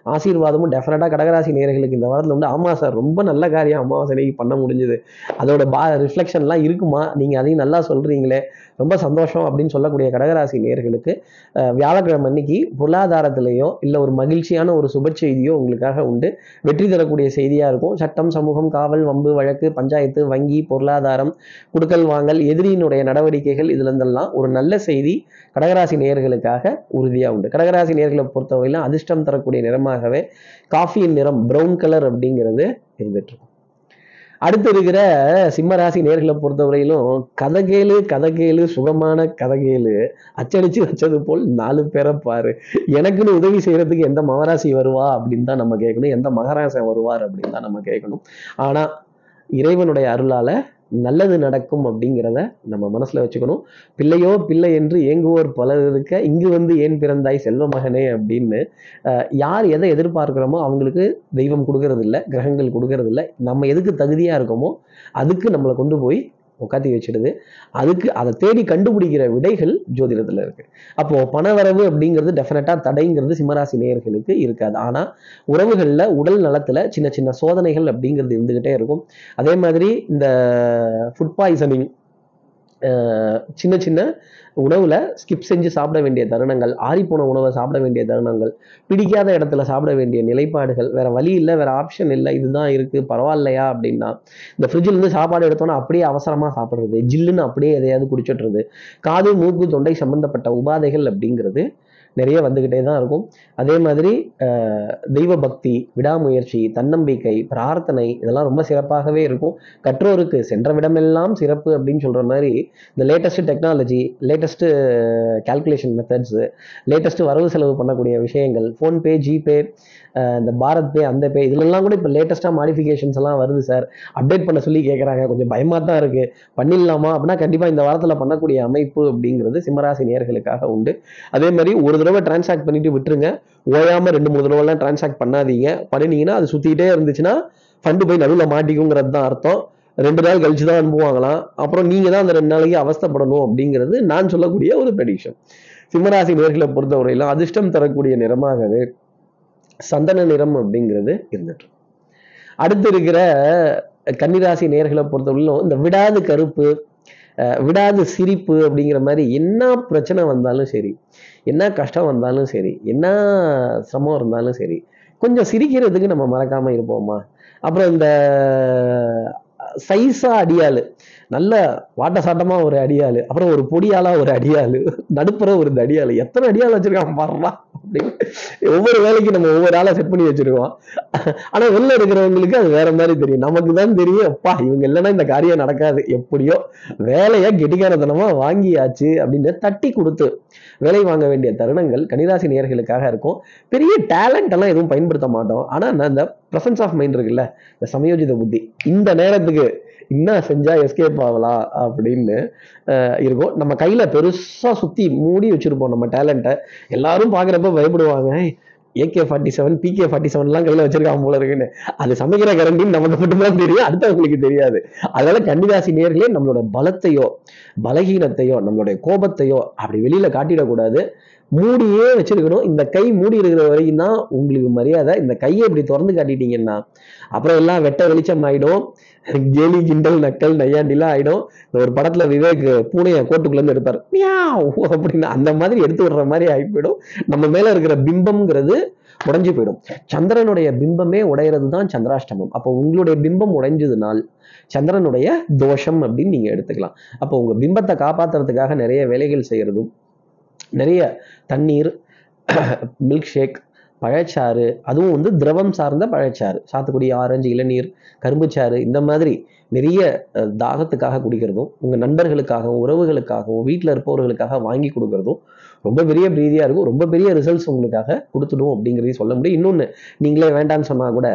S1: ஆசீர்வாதமும் டெஃபினட்டாக கடகராசி நேயர்களுக்கு இந்த வாரத்தில் வந்து ஆமாம் சார் ரொம்ப நல்ல காரியம் அமாவாசை பண்ண முடிஞ்சுது. அதோட பா ரிஃப்ளெக்ஷன்லாம் இருக்குமா? நீங்கள் அதையும் நல்லா சொல்கிறீங்களே ரொம்ப சந்தோஷம் அப்படின்னு சொல்லக்கூடிய கடகராசி நேயர்களுக்கு வியாழக்கிழமை அன்னைக்கு பொருளாதாரத்திலையோ இல்லை ஒரு மகிழ்ச்சியான ஒரு சுப செய்தியோ உங்களுக்காக உண்டு. வெற்றி தரக்கூடிய செய்தியாக இருக்கும். சட்டம் சமூகம் காவல் வம்பு வழக்கு பஞ்சாயத்து வங்கி பொருளாதாரம் குடுக்கல் வாங்கல் எதிரியினுடைய நடவடிக்கைகள் இதுலேருந்தெல்லாம் ஒரு நல்ல செய்தி கடகராசி நேயர்களுக்காக உறுதியாக உண்டு. கடகராசி நேயர்களை பொறுத்தவரையிலும் அதிர்ஷ்டம் தரக்கூடிய நிறமாகவே காஃபியின் நிறம் ப்ரௌன் கலர் அப்படிங்கிறது இருந்துட்டு இருக்கும். அடுத்து இருக்கிற சிம்மராசி நேர்களை பொறுத்தவரையிலும் கதகேலு கதகேலு சுகமான கதகேலு. அச்சடிச்சு வச்சது போல் நாலு பேரை பாரு. எனக்குன்னு உதவி செய்யறதுக்கு எந்த மகராசி வருவா அப்படின்னு தான் நம்ம கேட்கணும். எந்த மகராசன் வருவார் அப்படின்னு தான் நம்ம கேட்கணும். ஆனா இறைவனுடைய அருளால நல்லது நடக்கும் அப்படிங்கிறத நம்ம மனசில் வச்சுக்கணும். பிள்ளையோ பிள்ளை என்று ஏங்குவோர் பலர் இருக்க இங்கு வந்து ஏன் பிறந்தாய் செல்வ மகனே அப்படின்னு யார் எதை எதிர்பார்க்குறோமோ அவங்களுக்கு தெய்வம் கொடுக்கறதில்ல கிரகங்கள் கொடுக்கறதில்ல. நம்ம எதுக்கு தகுதியாக இருக்கோமோ அதுக்கு நம்மளை கொண்டு போய் உட்காத்தி வச்சிடுது. அதுக்கு அதை தேடி கண்டுபிடிக்கிற விடைகள் ஜோதிடத்துல இருக்கு. அப்போ பணவரவு அப்படிங்கிறது டெஃபினட்டா தடைங்கிறது சிம்மராசி நேயர்களுக்கு இருக்காது. ஆனா உறவுகள்ல உடல் நலத்துல சின்ன சின்ன சோதனைகள் அப்படிங்கிறது இருந்துகிட்டே இருக்கும். அதே மாதிரி இந்த ஃபுட் பாய்சனிங் சின்ன சின்ன உணவில் ஸ்கிப் செஞ்சு சாப்பிட வேண்டிய தருணங்கள் ஆறிப்போன உணவை சாப்பிட வேண்டிய தருணங்கள் பிடிக்காத இடத்துல சாப்பிட வேண்டிய நிலைப்பாடுகள் வேற வழி இல்லை வேற ஆப்ஷன் இல்லை இதுதான் இருக்கு பரவாயில்லையா அப்படின்னா இந்த ஃப்ரிட்ஜிலேருந்து சாப்பாடு எடுத்தோன்னா அப்படியே அவசரமாக சாப்பிடுறது ஜில்லுன்னு அப்படியே எதையாவது குடிச்சிட்றது காது மூக்கு தொண்டை சம்பந்தப்பட்ட உபாதைகள் அப்படிங்கிறது நிறைய வந்துக்கிட்டே தான் இருக்கும். அதே மாதிரி தெய்வ பக்தி விடாமுயற்சி தன்னம்பிக்கை பிரார்த்தனை இதெல்லாம் ரொம்ப சிறப்பாகவே இருக்கும். கற்றோருக்கு சென்ற விடமெல்லாம் சிறப்பு அப்படின்னு சொல்கிற மாதிரி இந்த latest technology latest calculation methods latest வரவு செலவு பண்ணக்கூடிய விஷயங்கள் ஃபோன்பே ஜிபே இந்த பாரத் பே அந்த பே இதுலெல்லாம் கூட இப்போ லேட்டஸ்ட்டாக மாடிஃபிகேஷன்ஸ் எல்லாம் வருது சார் அப்டேட் பண்ண சொல்லி கேட்குறாங்க கொஞ்சம் பயமாக தான் இருக்குது பண்ணிடலாமா? அப்படின்னா கண்டிப்பாக இந்த வாரத்தில் பண்ணக்கூடிய அமைப்பு அப்படிங்கிறது சிம்மராசி நேர்களுக்காக உண்டு. அதே மாதிரி ஒரு தடவை டிரான்சாக்ட் பண்ணிட்டு விட்டுருங்க. ஓயாமல் ரெண்டு மூணு தடவைலாம் டிரான்சாக்ட் பண்ணாதீங்க. பண்ணினீங்கன்னா அது சுற்றிட்டே இருந்துச்சுன்னா ஃபண்டு போய் நடுவில் மாட்டிக்குங்கிறது தான் அர்த்தம். ரெண்டு நாள் கழிச்சு தான் அனுப்புவாங்களாம். அப்புறம் நீங்கள் தான் அந்த ரெண்டு நாளைக்கு அவஸ்தைப்படணும் அப்படிங்கிறது நான் சொல்லக்கூடிய ஒரு ப்ரெடிக்ஷன் சிம்மராசி நேர்களை பொறுத்தவரையிலும் அதிர்ஷ்டம் தரக்கூடிய நிறமாகவே சந்தன நிறம் அப்படிங்கிறது இருந்துட்டு. அடுத்து இருக்கிற கன்னிராசி நேர்களை பொறுத்தவரையிலும் இந்த விடாது கருப்பு விடாது சிரிப்பு அப்படிங்கிற மாதிரி என்ன பிரச்சனை வந்தாலும் சரி என்ன கஷ்டம் வந்தாலும் சரி என்ன சிரமம் இருந்தாலும் சரி கொஞ்சம் சிரிக்கிறதுக்கு நம்ம மறக்காம இருப்போமா? அப்புறம் இந்த சைஸா அடியாள் நல்ல வாட்ட சாட்டமாக ஒரு அடியாள் அப்புறம் ஒரு பொடியாளா ஒரு அடியாளு நடுப்புற ஒரு அடியாள் எத்தனை அடியாள் வச்சிருக்காங்க பாருமா ஒவ்வொரு வேலைக்கு நம்ம ஒவ்வொரு ஆளா செட் பண்ணி வச்சிருக்கோம். ஆனா வெளில இருக்கிறவங்களுக்கு அது வேற மாதிரி தெரியும். நமக்கு தான் தெரியும் அப்பா இவங்க இல்லைன்னா இந்த காரியம் நடக்காது. எப்படியோ வேலையை கெட்டிக்காரத்தனமா வாங்கியாச்சு அப்படின்னு தட்டி கொடுத்து வேலை வாங்க வேண்டிய தருணங்கள் கன்னிராசி நேயர்களுக்காக இருக்கும். பெரிய டேலண்ட் எல்லாம் எதுவும் பயன்படுத்த மாட்டோம். ஆனா நான் இந்த பிரசன்ஸ் ஆஃப் மைண்ட் இருக்குல்ல இந்த சமயோஜித புத்தி இந்த நேரத்துக்கு என்ன செஞ்சா எஸ்கேப் ஆகலாம்? அப்படின்னு இருக்கும். நம்ம கையில பெருசா சுத்தி மூடி வச்சிருப்போம் நம்ம டேலண்ட்டை எல்லாரும் பாக்குறப்ப பயப்படுவாங்க. AK forty seven PK forty செவன்லாம் கையில் வச்சிருக்காங்க போல இருக்குன்னு. அது சமைக்கிற கரண்டின்னு நமக்கு மட்டும்தான் தெரியும். அடுத்தவங்களுக்கு தெரியாது. அதனால கன்னிராசி நேர்களே நம்மளோட பலத்தையோ பலகீனத்தையோ நம்மளுடைய கோபத்தையோ அப்படி வெளியில காட்டிடக்கூடாது. மூடியே வச்சிருக்கணும். இந்த கை மூடி இருக்கிற வரைக்கும் தான் உங்களுக்கு மரியாதை. இந்த கையை இப்படி திறந்து காட்டிட்டீங்கன்னா அப்புறம் எல்லாம் வெட்ட வெளிச்சம் ஆயிடும். கேலி கிண்டல் நக்கல் நையாண்டிலாம் ஆயிடும். இந்த ஒரு படத்துல விவேக் பூனைய கோட்டுக்குள்ள இருந்து எடுப்பார். மியாவ்! அப்படின்னு அந்த மாதிரி எடுத்து விடுற மாதிரி ஆகி போயிடும் நம்ம மேல இருக்கிற பிம்பம்ங்கிறது உடைஞ்சு போயிடும். சந்திரனுடைய பிம்பமே உடையிறது தான் சந்திராஷ்டமம். அப்போ உங்களுடைய பிம்பம் உடைஞ்சதுனால் சந்திரனுடைய தோஷம் அப்படின்னு நீங்க எடுத்துக்கலாம். அப்போ உங்க பிம்பத்தை காப்பாத்துறதுக்காக நிறைய வேலைகள் செய்யறதும் நிறைய தண்ணீர் மில்க் ஷேக் பழச்சாறு அதுவும் வந்து திரவம் சார்ந்த பழச்சாறு. சாத்துக்குடி ஆரஞ்சு இளநீர் கரும்புச்சாறு இந்த மாதிரி நிறைய தாகத்துக்காக குடிக்கிறதும் உங்கள் நண்பர்களுக்காகவும் உறவுகளுக்காகவும் வீட்டில் இருப்பவர்களுக்காக வாங்கி கொடுக்கறதும் ரொம்ப பெரிய பிரீதியாக இருக்கும். ரொம்ப பெரிய ரிசல்ட்ஸ் உங்களுக்காக கொடுத்துடும் அப்படிங்கிறதையும் சொல்ல முடியும். இன்னொன்று நீங்களே வேண்டான்னு சொன்னா கூட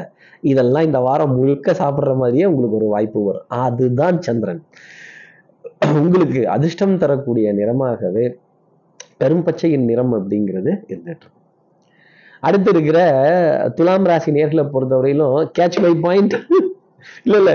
S1: இதெல்லாம் இந்த வாரம் முழுக்க சாப்பிட்ற மாதிரியே உங்களுக்கு ஒரு வாய்ப்பு வரும். அதுதான் சந்திரன். உங்களுக்கு அதிர்ஷ்டம் தரக்கூடிய நிறமாகவே கரும்பச்சையின் நிறம் அப்படிங்கிறது இருந்துட்டு அடுத்து இருக்கிற துலாம் ராசி நேர்களை பொறுத்தவரையிலும் கேட்ச் மை பாயிண்ட் இல்ல இல்ல.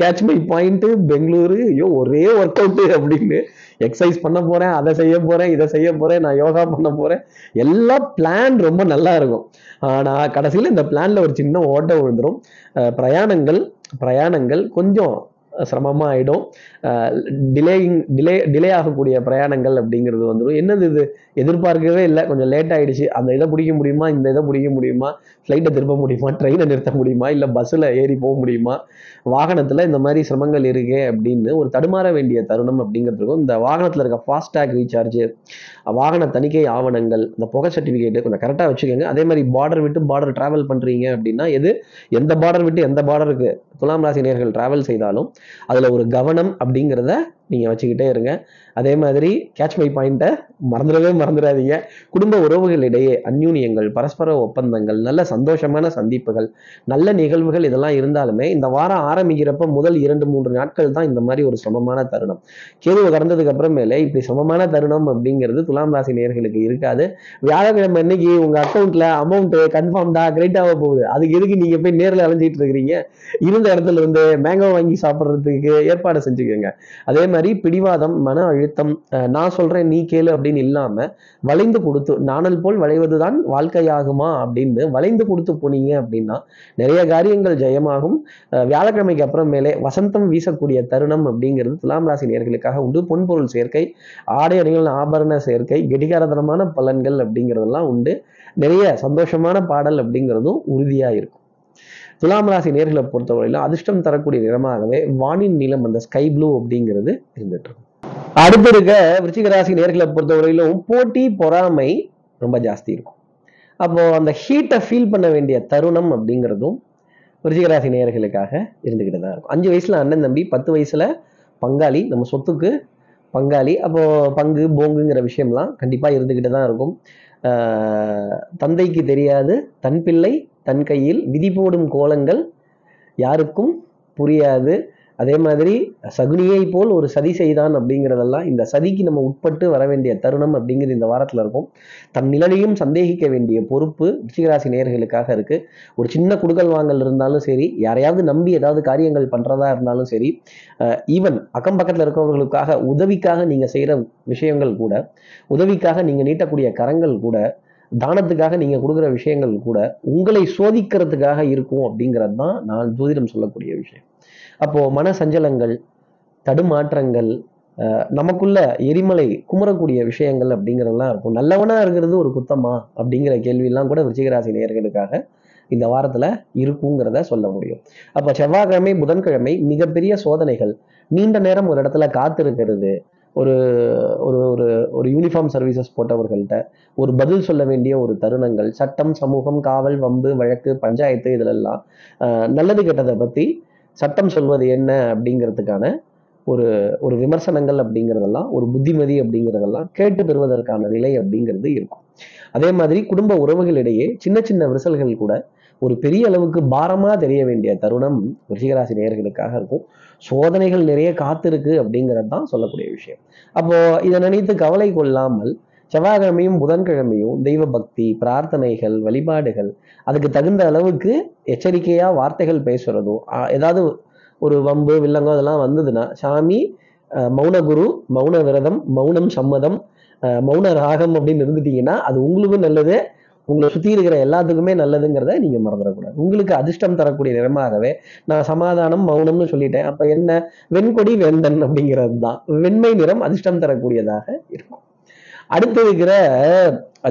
S1: கேட்ச் மை பாயிண்ட் பெங்களூரு ஐயோ ஒரே ஒர்க் அவுட் அப்படின்னு எக்ஸசைஸ் பண்ண போறேன் அதை செய்ய போறேன் இதை செய்ய போறேன் நான் யோகா பண்ண போறேன். எல்லா பிளான் ரொம்ப நல்லா இருக்கும். ஆனா கடைசியில் இந்த பிளான்ல ஒரு சின்ன ஓட்டம் விழுந்துடும் பிரயாணங்கள் பிரயாணங்கள் கொஞ்சம் சிரமமா ஆயிடும் டிலேயிங் டிலே டிலே ஆகக்கூடிய பிரயாணங்கள் அப்படிங்கிறது வந்துடும் என்னது இது? எதிர்பார்க்கவே இல்லை. கொஞ்சம் லேட் ஆயிடுச்சு. அந்த இதை பிடிக்க முடியுமா? இந்த இதை பிடிக்க முடியுமா? ஃப்ளைட்டை திருப்ப முடியுமா? ட்ரெயினை நிறுத்த முடியுமா? இல்லை பஸ்ஸில் ஏறி போக முடியுமா? வாகனத்தில் இந்த மாதிரி சிரமங்கள் இருக்கே அப்படின்னு ஒரு தடுமாற வேண்டிய தருணம் அப்படிங்கிறதுக்கும் இந்த வாகனத்தில் இருக்க ஃபாஸ்டேக் ரீசார்ஜ் வாகன தணிக்கை ஆவணங்கள் இந்த புகை சர்டிஃபிகேட்டு கொஞ்சம் கரெக்டாக வச்சுக்கோங்க. அதே மாதிரி பார்டர் விட்டு பார்டர் ட்ராவல் பண்ணுறீங்க அப்படின்னா எது? எந்த பார்டர் விட்டு எந்த பார்டருக்கு துலாம் ராசி நேர்கள் ட்ராவல் செய்தாலும் அதில் ஒரு கவனம் அப்படிங்கிறத நீங்கள் வச்சுக்கிட்டே இருங்க. அதே மாதிரி கேட்ச் மை பாயிண்ட்டை மறந்துடவே மறந்துடாதீங்க. குடும்ப உறவுகளிடையே அந்யூனியங்கள் பரஸ்பர ஒப்பந்தங்கள் நல்ல சந்தோஷமான சந்திப்புகள் நல்ல நிகழ்வுகள் இதெல்லாம் இருந்தாலுமே இந்த வாரம் ஆரம்பிக்கிறப்ப முதல் இரண்டு மூன்று நாட்கள் தான் இந்த மாதிரி ஒரு சமமான தருணம். கேதுவை கடந்ததுக்கு அப்புறமேலே இப்படி சமமான தருணம் அப்படிங்கிறது துலாம் ராசி நேர்களுக்கு இருக்காது. வியாழக்கிழமை அன்னைக்கு உங்க அக்கௌண்ட்ல அமௌண்ட் கன்ஃபார்ம்டா கிரெடிட் ஆக போகுது. அதுக்கு எதுக்கு நீங்க போய் நேரில் அலைஞ்சிட்டு இருக்கிறீங்க? இருந்த இடத்துல இருந்து மேங்கோ வாங்கி சாப்பிட்றதுக்கு ஏற்பாடு செஞ்சுக்கோங்க. அதே மாதிரி பிடிவாதம் மன அழு நிமித்தம் நான் சொல்றேன் நீ கேளு அப்படின்னு இல்லாம வளைந்து கொடுத்து நாணல் போல் வளைவதுதான் வாழ்க்கையாகுமா அப்படின்னு வளைந்து கொடுத்து போனீங்க அப்படின்னா நிறைய காரியங்கள் ஜெயமாகும். வியாழக்கிழமைக்கு அப்புறமேலே வசந்தம் வீசக்கூடிய தருணம் அப்படிங்கிறது துலாம் ராசி நேர்களுக்காக உண்டு. பொன்பொருள் சேர்க்கை ஆடை அணிகள் ஆபரண சேர்க்கை கெடிகாரதனமான பலன்கள் அப்படிங்கிறதெல்லாம் உண்டு. நிறைய சந்தோஷமான பாடல் அப்படிங்கிறதும் உறுதியா இருக்கும். துலாம் ராசி நேர்களை பொறுத்தவரையிலும் அதிர்ஷ்டம் தரக்கூடிய நிறமாகவே வானின் நிலம் அந்த ஸ்கை ப்ளூ அப்படிங்கிறது இருந்துட்டு இருக்கும். அடுத்து இருக்க விருச்சிக ராசி நேர்களை பொறுத்தவரையிலும் போட்டி பொறாமை ரொம்ப ஜாஸ்தி இருக்கும். அப்போ அந்த ஹீட்டை ஃபீல் பண்ண வேண்டிய தருணம் அப்படிங்கிறதும் விருச்சிகராசி நேயர்களுக்காக இருந்துக்கிட்டு தான் இருக்கும். அஞ்சு வயசுல அண்ணன் தம்பி பத்து வயசுல பங்காளி நம்ம சொத்துக்கு பங்காளி அப்போ பங்கு போங்குங்கிற விஷயம்லாம் கண்டிப்பா இருந்துக்கிட்டு தான் இருக்கும். தந்தைக்கு தெரியாது தன் பிள்ளை தன் கையில் விதி போடும் கோலங்கள் யாருக்கும் புரியாது. அதே மாதிரி சகுனியை போல் ஒரு சதி செய்தான் அப்படிங்கிறதெல்லாம் இந்த சதிக்கு நம்ம உட்பட்டு வர வேண்டிய தருணம் அப்படிங்கிறது இந்த வாரத்தில் இருக்கும். தன் நிலையையும் சந்தேகிக்க வேண்டிய பொறுப்பு ரிச்சிகராசி நேர்களுக்காக இருக்கு. ஒரு சின்ன குடுக்கல் வாங்கல் இருந்தாலும் சரி யாரையாவது நம்பி ஏதாவது காரியங்கள் பண்ணுறதா இருந்தாலும் சரி ஈவன் அக்கம் பக்கத்தில் இருக்கிறவங்களுக்காக உதவிக்காக நீங்கள் செய்கிற விஷயங்கள் கூட உதவிக்காக நீங்கள் நீட்டக்கூடிய கரங்கள் கூட தானத்துக்காக நீங்கள் கொடுக்குற விஷயங்கள் கூட உங்களை சோதிக்கிறதுக்காக இருக்கும் அப்படிங்கிறது தான் நான் ஜோதிடம் சொல்லக்கூடிய விஷயம். அப்போது மன சஞ்சலங்கள் தடுமாற்றங்கள் நமக்குள்ள எரிமலை குமரக்கூடிய விஷயங்கள் அப்படிங்கிறதெல்லாம் இருக்கும். நல்லவனாக இருக்கிறது ஒரு குத்தமா அப்படிங்கிற கேள்வியெல்லாம் கூட விருச்சிகராசி நேயர்களுக்காக இந்த வாரத்தில் இருக்குங்கிறத சொல்ல முடியும். அப்போ செவ்வாய்க்கிழமை புதன்கிழமை மிகப்பெரிய சோதனைகள். நீண்ட நேரம் ஒரு இடத்துல காத்திருக்கிறது. ஒரு ஒரு ஒரு ஒரு யூனிஃபார்ம் சர்வீசஸ் போட்டவர்கள்ட்ட ஒரு பதில் சொல்ல வேண்டிய ஒரு தருணங்கள். சட்டம் சமூகம் காவல் வம்பு வழக்கு பஞ்சாயத்து இதிலெல்லாம் நல்லது கெட்டதை பற்றி சட்டம் சொல்வது என்ன அப்படிங்கிறதுக்கான ஒரு ஒரு விமர்சனங்கள் அப்படிங்கிறதெல்லாம் ஒரு புத்திமதி அப்படிங்கிறதெல்லாம் கேட்டு பெறுவதற்கான நிலை அப்படிங்கிறது இருக்கும். அதே மாதிரி குடும்ப உறவுகளிடையே சின்ன சின்ன விரிசல்கள் கூட ஒரு பெரிய அளவுக்கு பாரமா தெரிய வேண்டிய தருணம் ரிஷிகராசி நேயர்களுக்காக இருக்கும். சோதனைகள் நிறைய காத்திருக்கு அப்படிங்கிறது தான் சொல்லக்கூடிய விஷயம். அப்போ இதை நினைத்து கவலை கொள்ளாமல் செவ்வாய்க்கிழமையும் புதன்கிழமையும் தெய்வ பக்தி பிரார்த்தனைகள் வழிபாடுகள் அதுக்கு தகுந்த அளவுக்கு எச்சரிக்கையாக வார்த்தைகள் பேசுறதும் ஏதாவது ஒரு வம்பு வில்லங்கம் அதெல்லாம் வந்ததுன்னா சாமி மௌனகுரு மௌன குரு மௌன விரதம் மௌனம் சம்மதம் மௌன ராகம் அப்படின்னு இருந்துட்டீங்கன்னா அது உங்களுக்கும் நல்லது. உங்களை சுற்றி இருக்கிற எல்லாத்துக்குமே நல்லதுங்கிறத நீங்கள் மறந்துடக்கூடாது. உங்களுக்கு அதிர்ஷ்டம் தரக்கூடிய நிறமாகவே நான் சமாதானம் மௌனம்னு சொல்லிட்டேன். அப்போ என்ன? வெண்கொடி வேந்தன் அப்படிங்கிறது தான் வெண்மை நிறம் அதிர்ஷ்டம் தரக்கூடியதாக இருக்கும். அடுத்து இருக்கிற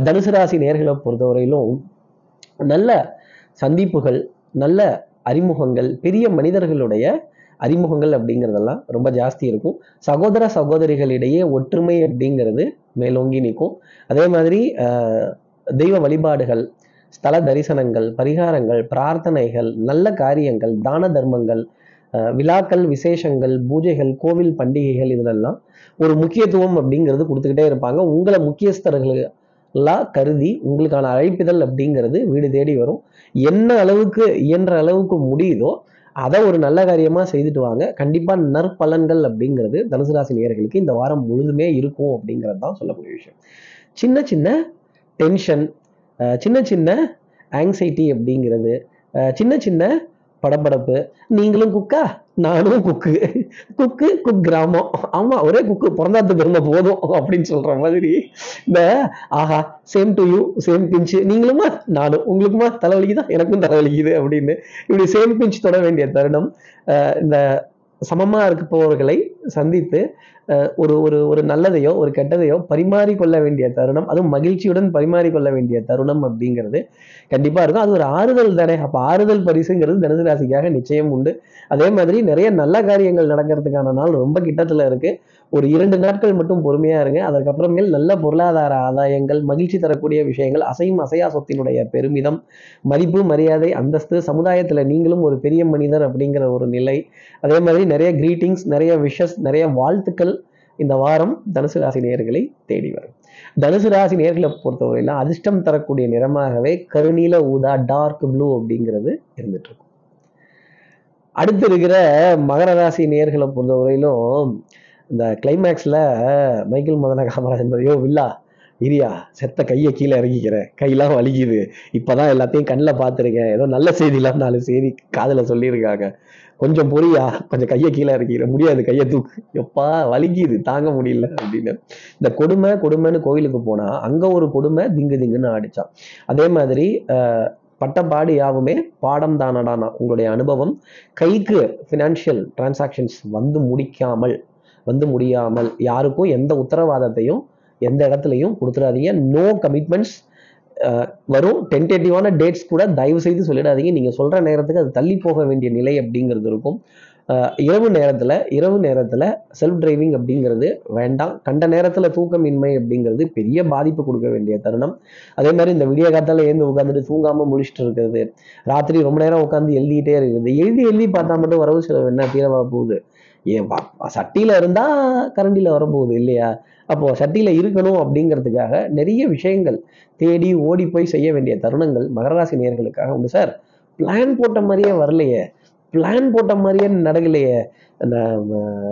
S1: தனுசு ராசி நேர்களை பொறுத்தவரையிலும் நல்ல சந்திப்புகள் நல்ல அறிமுகங்கள் பெரிய மனிதர்களுடைய அறிமுகங்கள் அப்படிங்கிறதெல்லாம் ரொம்ப ஜாஸ்தி இருக்கும். சகோதர சகோதரிகளிடையே ஒற்றுமை அப்படிங்கிறது மேலோங்கி நிற்கும். அதே மாதிரி தெய்வ வழிபாடுகள் ஸ்தல தரிசனங்கள் பரிகாரங்கள் பிரார்த்தனைகள் நல்ல காரியங்கள் தான தர்மங்கள் விழாக்கள் விசேஷங்கள் பூஜைகள் கோவில் பண்டிகைகள் இதெல்லாம் ஒரு முக்கியத்துவம் அப்படிங்கிறது கொடுத்துக்கிட்டே இருப்பாங்க. உங்களை முக்கியஸ்தர்களா கருதி உங்களுக்கான அழைப்பிதழ் அப்படிங்கிறது வீடு தேடி வரும். என்ன அளவுக்கு இயன்ற அளவுக்கு முடியுதோ அதை ஒரு நல்ல காரியமாக செய்துட்டு வாங்க. கண்டிப்பாக நற்பலன்கள் அப்படிங்கிறது தனுசு ராசி நேர்களுக்கு இந்த வாரம் முழுதுமே இருக்கும் அப்படிங்கிறது தான் சொல்லக்கூடிய விஷயம். சின்ன சின்ன டென்ஷன் சின்ன சின்ன ஆங்ஸைட்டி அப்படிங்கிறது சின்ன சின்ன படபடப்பு நீங்களும் குக்கா நானும் குக்கு. குக்கு குக் கிராமம். ஆமா ஒரே குக்கு. பிறந்தாத்து பெருமை போதும் அப்படின்னு சொல்ற மாதிரி. இந்த ஆஹா சேம் டு யூ சேம் பிஞ்சு நீங்களுமா? நானும். உங்களுக்குமா? தலைவலிக்குதா? எனக்கும் தலைவலிக்குது அப்படின்னு. இப்படி சேம் பிஞ்ச் தொட வேண்டிய தருணம் அஹ் இந்த சமமா போவர்களை சந்தித்து ஒரு ஒரு ஒரு நல்லதையோ ஒரு கெட்டதையோ பரிமாறிக்கொள்ள வேண்டிய தருணம் அதுவும் மகிழ்ச்சியுடன் பரிமாறிக்கொள்ள வேண்டிய தருணம் அப்படிங்கிறது கண்டிப்பாக இருக்கும். அது ஒரு ஆறுதல் தானே. அப்போ ஆறுதல் பரிசுங்கிறது தனுசு ராசிக்காக நிச்சயம் உண்டு. அதே மாதிரி நிறைய நல்ல காரியங்கள் நடக்கிறதுக்கான நாள் ரொம்ப கிட்டத்தில் இருக்கு. ஒரு இரண்டு நாட்கள் மட்டும் பொறுமையாக இருங்க. அதற்கப்புறமேல் நல்ல பொருளாதார ஆதாயங்கள் மகிழ்ச்சி தரக்கூடிய விஷயங்கள் அசையும் அசையா சொத்தினுடைய பெருமிதம் மதிப்பு மரியாதை அந்தஸ்து சமுதாயத்தில் நீங்களும் ஒரு பெரிய மனிதர் அப்படிங்கிற ஒரு நிலை. அதே மாதிரி நிறைய கிரீட்டிங்ஸ் நிறைய விஷஸ் நிறைய வாழ்த்துக்கள் இந்த வாரம் தனுசு ராசி நேர்களை தேடி வரும். தனுசு ராசி நேர்களை பொறுத்தவரையில அதிர்ஷ்டம் தரக்கூடிய நிறமாகவே கருநீல ஊதா டார்க் ப்ளூ அப்படிங்கிறது இருந்துட்டு இருக்கும் அடுத்து இருக்கிற மகர ராசி நேர்களை பொறுத்தவரையிலும் இந்த கிளைமேக்ஸ்ல மைக்கேல் மதன காமராஜன் மாதிரியோ வில்லா இரியா செத்த கையை கீழே இறங்கிக்கிறேன் கையெல்லாம் வலிக்குது. இப்பதான் எல்லாத்தையும் கண்ணில் பார்த்துருக்கேன். ஏதோ நல்ல செய்திலாம் நாலு செய்தி காதுல சொல்லியிருக்காங்க. கொஞ்சம் பொரியா கொஞ்சம் கையை கீழே இறக்கிற முடியாது கையை தூக்கு எப்பா வலிக்குது தாங்க முடியல அப்படின்னு. இந்த கொடுமை கொடுமைன்னு கோயிலுக்கு போனா அங்க ஒரு கொடுமை திங்கு திங்குன்னு ஆடிச்சான். அதே மாதிரி பட்டப்பாடு யாவுமே பாடம் தானடானா உங்களுடைய அனுபவம் கைக்கு ஃபினான்ஷியல் டிரான்சாக்ஷன்ஸ் வந்து முடிக்காமல் வந்து முடியாமல் யாருக்கும் எந்த உத்தரவாதத்தையும் எந்த இடத்துலையும் கொடுத்துடாதீங்க. நோ கமிட்மெண்ட்ஸ் வரும் டென்டேட்டிவான டேட்ஸ் கூட தயவு செய்து சொல்லிடாதீங்க. நீங்க சொல்ற நேரத்துக்கு அது தள்ளி போக வேண்டிய நிலை அப்படிங்கிறது இருக்கும். இரவு நேரத்தில் இரவு நேரத்தில் செல்ஃப் டிரைவிங் அப்படிங்கிறது வேண்டாம். கண்ட நேரத்தில் தூக்கமின்மை அப்படிங்கிறது பெரிய பாதிப்பு கொடுக்க வேண்டிய தருணம். அதே மாதிரி இந்த விடிய காத்தால எழுந்து உட்காந்துட்டு தூங்காமல் முழிச்சிட்டு இருக்கிறது ராத்திரி ரொம்ப நேரம் உட்காந்து எழுதிக்கிட்டே இருக்குது. எழுதி எழுதி பார்த்தா மட்டும் வரவு செலவு என்ன? தீரவா போகுது. ஏ வா- இருந்தால் கரண்டியில் வரப்போகுது இல்லையா? அப்போது சட்டியில் இருக்கணும் அப்படிங்கிறதுக்காக நிறைய விஷயங்கள் தேடி ஓடி போய் செய்ய வேண்டிய தருணங்கள் மகராசி நேர்களுக்காக உண்டு சார். பிளான் போட்ட மாதிரியே வரலையே. பிளான் போட்ட மாதிரியே நடக்கலையே. அந்த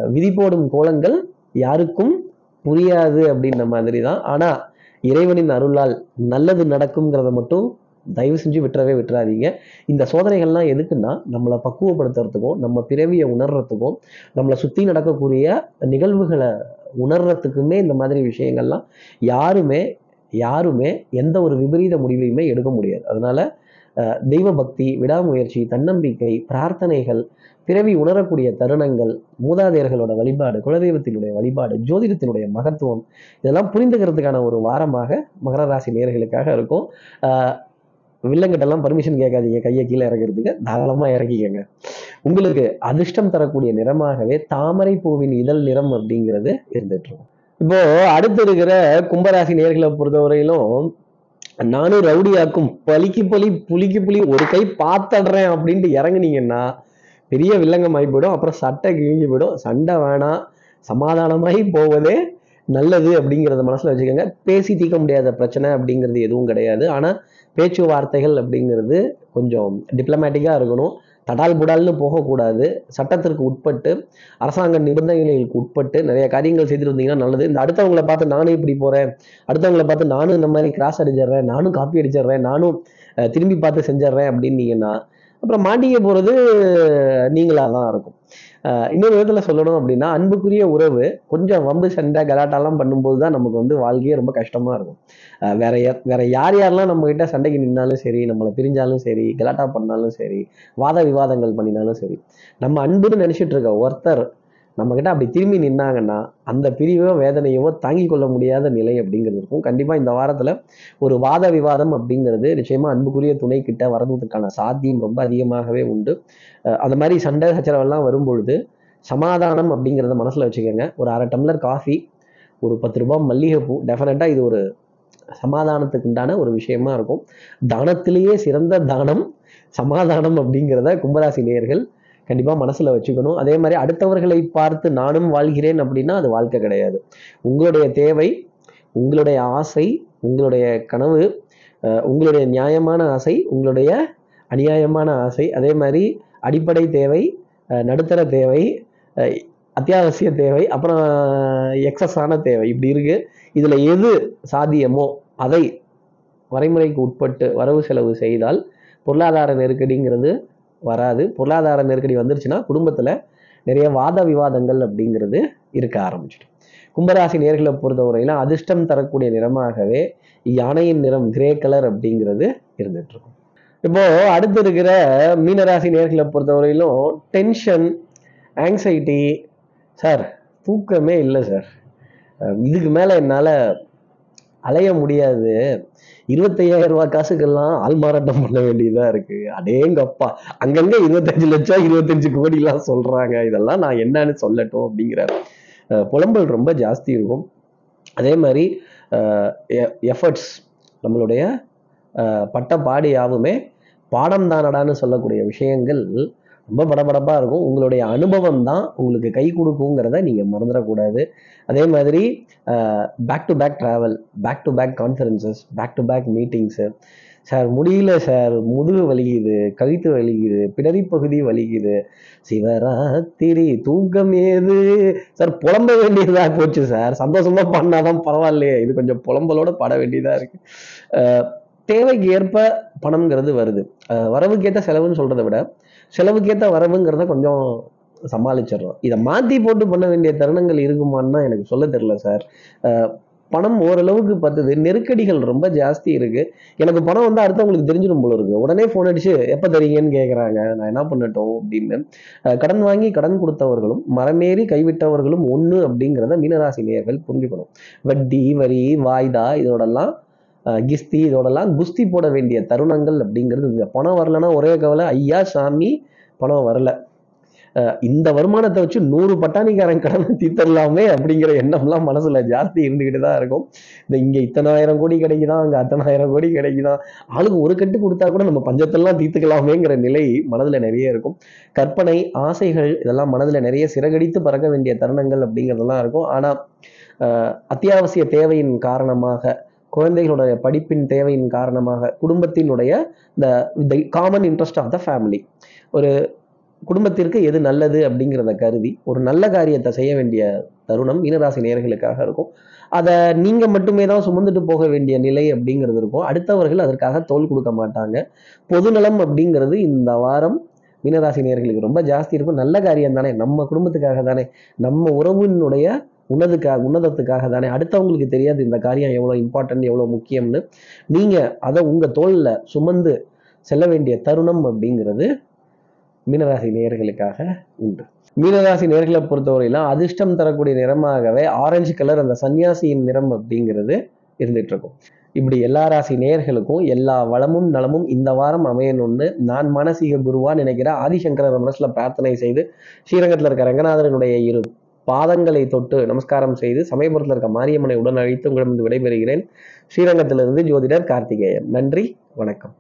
S1: விதி போடும் கோலங்கள் யாருக்கும் புரியாது அப்படின்ற மாதிரி தான் ஆனால் இறைவனின் அருளால் நல்லது நடக்குங்கிறத மட்டும் தயவு செஞ்சு விட்டுறவே விட்டுறாதீங்க. இந்த சோதனைகள்லாம் எதுக்குன்னா நம்மளை பக்குவப்படுத்துறதுக்கும் நம்ம பிறவியை உணர்றதுக்கும் நம்மளை சுற்றி நடக்கக்கூடிய நிகழ்வுகளை உணர்றதுக்குமே இந்த மாதிரி விஷயங்கள்லாம் யாருமே யாருமே எந்த ஒரு விபரீத முடிவையுமே எடுக்க முடியாது. அதனால தெய்வ பக்தி விடாமுயற்சி தன்னம்பிக்கை பிரார்த்தனைகள் பிறவி உணரக்கூடிய தருணங்கள் மூதாதையர்களோட வழிபாடு குலதெய்வத்தினுடைய வழிபாடு ஜோதிடத்தினுடைய மகத்துவம் இதெல்லாம் புரிந்துக்கிறதுக்கான ஒரு வாரமாக மகர ராசி நேர்களுக்காக இருக்கும். ஆஹ் வில்லங்கிட்டெல்லாம் பர்மிஷன் கேட்காதீங்க. கையை கீழே இறக்கிறதுக்கு தாராளமா இறக்கிக்கங்க. உங்களுக்கு அதிர்ஷ்டம் தரக்கூடிய நிறமாகவே தாமரை பூவின் இதழ் நிறம் அப்படிங்கிறது இருந்துட்டு இருக்கும். இப்போ அடுத்து இருக்கிற கும்பராசி நேர்களை பொறுத்தவரையிலும் நானும் ரவுடியாக்கும் பலிக்கு பலி புளிக்கு புலி ஒரு கை பார்த்துடுறேன் அப்படின்ட்டு இறங்குனீங்கன்னா பெரிய வில்லங்கம் ஆகி போயிடும். அப்புறம் சட்டை கிழிஞ்சு போயிடும். சண்டை வேணாம். சமாதானமாகி போவதே நல்லது அப்படிங்கிறத மனசுல வச்சுக்கோங்க. பேசி தீர்க்க முடியாத பிரச்சனை அப்படிங்கிறது எதுவும் கிடையாது. ஆனா பேச்சுவார்த்தைகள் அப்படிங்கிறது கொஞ்சம் டிப்ளமேட்டிக்காக இருக்கணும். தடால் புடால்னு போகக்கூடாது. சட்டத்திற்கு உட்பட்டு அரசாங்க நிபந்தனைகளுக்கு உட்பட்டு நிறைய காரியங்கள் செய்துட்டு வந்தீங்கன்னா நல்லது. இந்த அடுத்தவங்களை பார்த்து நானும் இப்படி போகிறேன் அடுத்தவங்களை பார்த்து நானும் இந்த மாதிரி கிராஸ் அடிச்சிடுறேன். நானும் காப்பி அடிச்சிடுறேன். நானும் திரும்பி பார்த்து செஞ்சிடுறேன் அப்படின்னீங்கன்னா அப்புறம் மாட்டிக்க போகிறது நீங்களாக தான் இருக்கும். இன்னொரு விதத்தில் சொல்லணும் அப்படின்னா அன்புக்குரிய உறவு கொஞ்சம் வம்பு சண்டை கலாட்டாலாம் பண்ணும்போது தான் நமக்கு வந்து வாழ்க்கையே ரொம்ப கஷ்டமாக இருக்கும். வேற வேற யார் யாரெல்லாம் நம்மகிட்ட சண்டைக்கு நின்னாலும் சரி நம்மளை பிரிஞ்சாலும் சரி கலாட்டா பண்ணாலும் சரி வாத விவாதங்கள் பண்ணினாலும் சரி நம்ம அன்புன்னு நினச்சிட்டு இருக்க ஒருத்தர் நம்மக்கிட்ட அப்படி திரும்பி நின்னாங்கன்னா அந்த பிரிவோ வேதனையவோ தாங்கிக் கொள்ள முடியாத நிலை அப்படிங்கிறது இருக்கும். கண்டிப்பாக இந்த வாரத்தில் ஒரு வாத விவாதம் அப்படிங்கிறது நிச்சயமாக அன்புக்குரிய துணை கிட்ட வரதுக்கான சாத்தியம் ரொம்ப அதிகமாகவே உண்டு. அந்த மாதிரி சண்டை சச்சரவெல்லாம் வரும்பொழுது சமாதானம் அப்படிங்கிறத மனசில் வச்சுக்கோங்க. ஒரு அரை டம்ளர் காஃபி ஒரு பத்து ரூபாய் மல்லிகைப்பூ டெஃபினட்டாக இது ஒரு சமாதானத்துக்கு உண்டான ஒரு விஷயமா இருக்கும். தானத்திலேயே சிறந்த தானம் சமாதானம் அப்படிங்கிறத கும்பராசி நேயர்கள் கண்டிப்பாக மனசில் வச்சுக்கணும். அதே மாதிரி அடுத்தவர்களை பார்த்து நானும் வாழ்கிறேன் அப்படின்னா அது வாழ்க்கை கிடையாது. உங்களுடைய தேவை உங்களுடைய ஆசை உங்களுடைய கனவு உங்களுடைய நியாயமான ஆசை உங்களுடைய அநியாயமான ஆசை அதே மாதிரி அடிப்படை தேவை நடுத்தர தேவை அத்தியாவசிய தேவை அப்புறம் எக்ஸஸான தேவை. இப்படி இருக்கு. இதில் எது சாத்தியமோ அதை வரைமுறைக்கு உட்பட்டு வரவு செலவு செய்தால் பொருளாதார நெருக்கடிங்கிறது வராது. பொருளாதார நெருக்கடி வந்துருச்சுன்னா குடும்பத்தில் நிறைய வாத விவாதங்கள் அப்படிங்கிறது இருக்க ஆரம்பிச்சிடும். கும்பராசி நேர்களை பொறுத்தவரையிலும் அதிர்ஷ்டம் தரக்கூடிய நிறமாகவே யானையின் நிறம் கிரே கலர் அப்படிங்கிறது இருந்துட்டு இருக்கும் இப்போ அடுத்து இருக்கிற மீனராசி நேர்களை பொறுத்தவரையிலும் டென்ஷன் ஆங்ஸைட்டி சார் தூக்கமே இல்லை சார் இதுக்கு மேலே என்னால் அலைய முடியாது. இருபத்தையாயிரம் ரூபாய் காசுக்கெல்லாம் ஆள்மாறாட்டம் பண்ண வேண்டியதா இருக்கு. அடேங்கப்பா. அங்கங்க இருபத்தஞ்சு லட்சம் இருபத்தஞ்சு கோடி எல்லாம் சொல்றாங்க. இதெல்லாம் நான் என்னன்னு சொல்லட்டும் அப்படிங்கிற புலம்பல் ரொம்ப ஜாஸ்தி இருக்கும். அதே மாதிரி எஃபர்ட்ஸ் நம்மளுடைய பட்ட பாடு யாவுமே பாடம் தானடான்னு சொல்லக்கூடிய விஷயங்கள் ரொம்ப படபடப்பா இருக்கும். உங்களுடைய அனுபவம் தான் உங்களுக்கு கை கொடுக்குங்கிறத நீங்க மறந்துடக்கூடாது. அதே மாதிரி back to back travel back to back conferences back to back meetings sir முடியல சார். முதுகு வலிக்குது கழுத்து வலிக்குது பிடரி பகுதி வலிக்குது. சிவராத்திரி தூக்கம் ஏது? சார் புலம்ப வேண்டியதா போச்சு சார். சந்தோஷமா பண்ணாதான் பரவாயில்லையே. இது கொஞ்சம் புலம்பலோட பட வேண்டியதாக இருக்கு. தேவைக்கு ஏற்ப பணம்ங்கிறது வருது. வரவுக்கேற்ற செலவுன்னு சொல்றதை விட செலவுக்கேற்ற வரவுங்கிறத கொஞ்சம் சமாளிச்சிடுறோம் இதை மாற்றி போட்டு பண்ண வேண்டிய தருணங்கள் இருக்குமான்னு எனக்கு சொல்ல தெரில சார். பணம் ஓரளவுக்கு பத்துது. நெருக்கடிகள் ரொம்ப ஜாஸ்தி இருக்கு. எனக்கு பணம் வந்து அடுத்தவங்களுக்கு தெரிஞ்சிடும் போல இருக்கு. உடனே ஃபோன் அடிச்சு எப்போ தரீங்கன்னு கேட்குறாங்க நான் என்ன பண்ணட்டும்? அப்படின்னு. கடன் வாங்கி கடன் கொடுத்தவர்களும் மரமேறி கைவிட்டவர்களும் ஒன்று அப்படிங்கிறத மீனராசி நேயர்கள் புரிஞ்சுக்கணும். வட்டி வரி வாய்தா இதோடெல்லாம் கிஸ்தி இதோடலாம் குஸ்தி போட வேண்டிய தருணங்கள் அப்படிங்கிறது இந்த பணம் வரலன்னா ஒரே கவலை ஐயா சாமி பணம் வரல. அஹ் இந்த வருமானத்தை வச்சு நூறு பட்டாணிக்காரன் கடன் தீர்த்தரலாமே அப்படிங்கிற எண்ணம்லாம் மனசுல ஜாஸ்தி இருந்துகிட்டு தான் இருக்கும். இந்த இங்க இத்தனாயிரம் கோடி கிடைக்குதான் அங்க அத்தனாயிரம் கோடி கிடைக்குதான் ஆளுக்கு ஒரு கட்டு கொடுத்தா கூட நம்ம பஞ்சத்தெல்லாம் தீர்த்துக்கலாமேங்கிற நிலை மனதுல நிறைய இருக்கும். கற்பனை ஆசைகள் இதெல்லாம் மனதுல நிறைய சிறகடித்து பறக்க வேண்டிய தருணங்கள் அப்படிங்கிறதெல்லாம் இருக்கும். ஆனா அத்தியாவசிய தேவையின் காரணமாக குழந்தைகளுடைய படிப்பின் தேவையின் காரணமாக குடும்பத்தினுடைய இந்த common interest of the family ஒரு குடும்பத்திற்கு எது நல்லது அப்படிங்கிறத கருதி ஒரு நல்ல காரியத்தை செய்ய வேண்டிய தருணம் மீனராசி நேர்களுக்காக இருக்கும். அதை நீங்கள் மட்டுமே தான் சுமந்துட்டு போக வேண்டிய நிலை அப்படிங்கிறது இருக்கும். அடுத்தவர்கள் அதற்காக தோல் கொடுக்க மாட்டாங்க. பொதுநலம் அப்படிங்கிறது இந்த வாரம் மீனராசி நேர்களுக்கு ரொம்ப ஜாஸ்தி இருக்கும். நல்ல காரியம் தானே. நம்ம குடும்பத்துக்காக தானே. நம்ம உறவினுடைய உன்னதுக்காக உன்னதத்துக்காக தானே. அடுத்தவங்களுக்கு தெரியாது இந்த காரியம் எவ்வளோ இம்பார்ட்டன்ட் எவ்வளோ முக்கியம்னு. நீங்கள் அதை உங்கள் தோளில் சுமந்து செல்ல வேண்டிய தருணம் அப்படிங்கிறது மீனராசி நேயர்களுக்காக உண்டு. மீனராசி நேர்களை பொறுத்தவரையிலும் அதிர்ஷ்டம் தரக்கூடிய நிறமாகவே ஆரஞ்சு கலர் அந்த சன்னியாசியின் நிறம் அப்படிங்கிறது இருந்துட்டு இருக்கும் இப்படி எல்லா ராசி நேயர்களுக்கும் எல்லா வளமும் நலமும் இந்த வாரம் அமையணும்னு நான் மனசீக குருவா நினைக்கிற ஆதிசங்கர மனசுல பிரார்த்தனை செய்து ஸ்ரீரங்கத்தில் இருக்க ரங்கநாதரனுடைய இரு பாதங்களை தொட்டு நமஸ்காரம் செய்து சமயபுரத்தில் இருக்க மாரியம்மனை உடன் அழைத்து உங்களிடம் விடைபெறுகிறேன். ஸ்ரீரங்கத்திலிருந்து ஜோதிடர் கார்த்திகேயன். நன்றி வணக்கம்.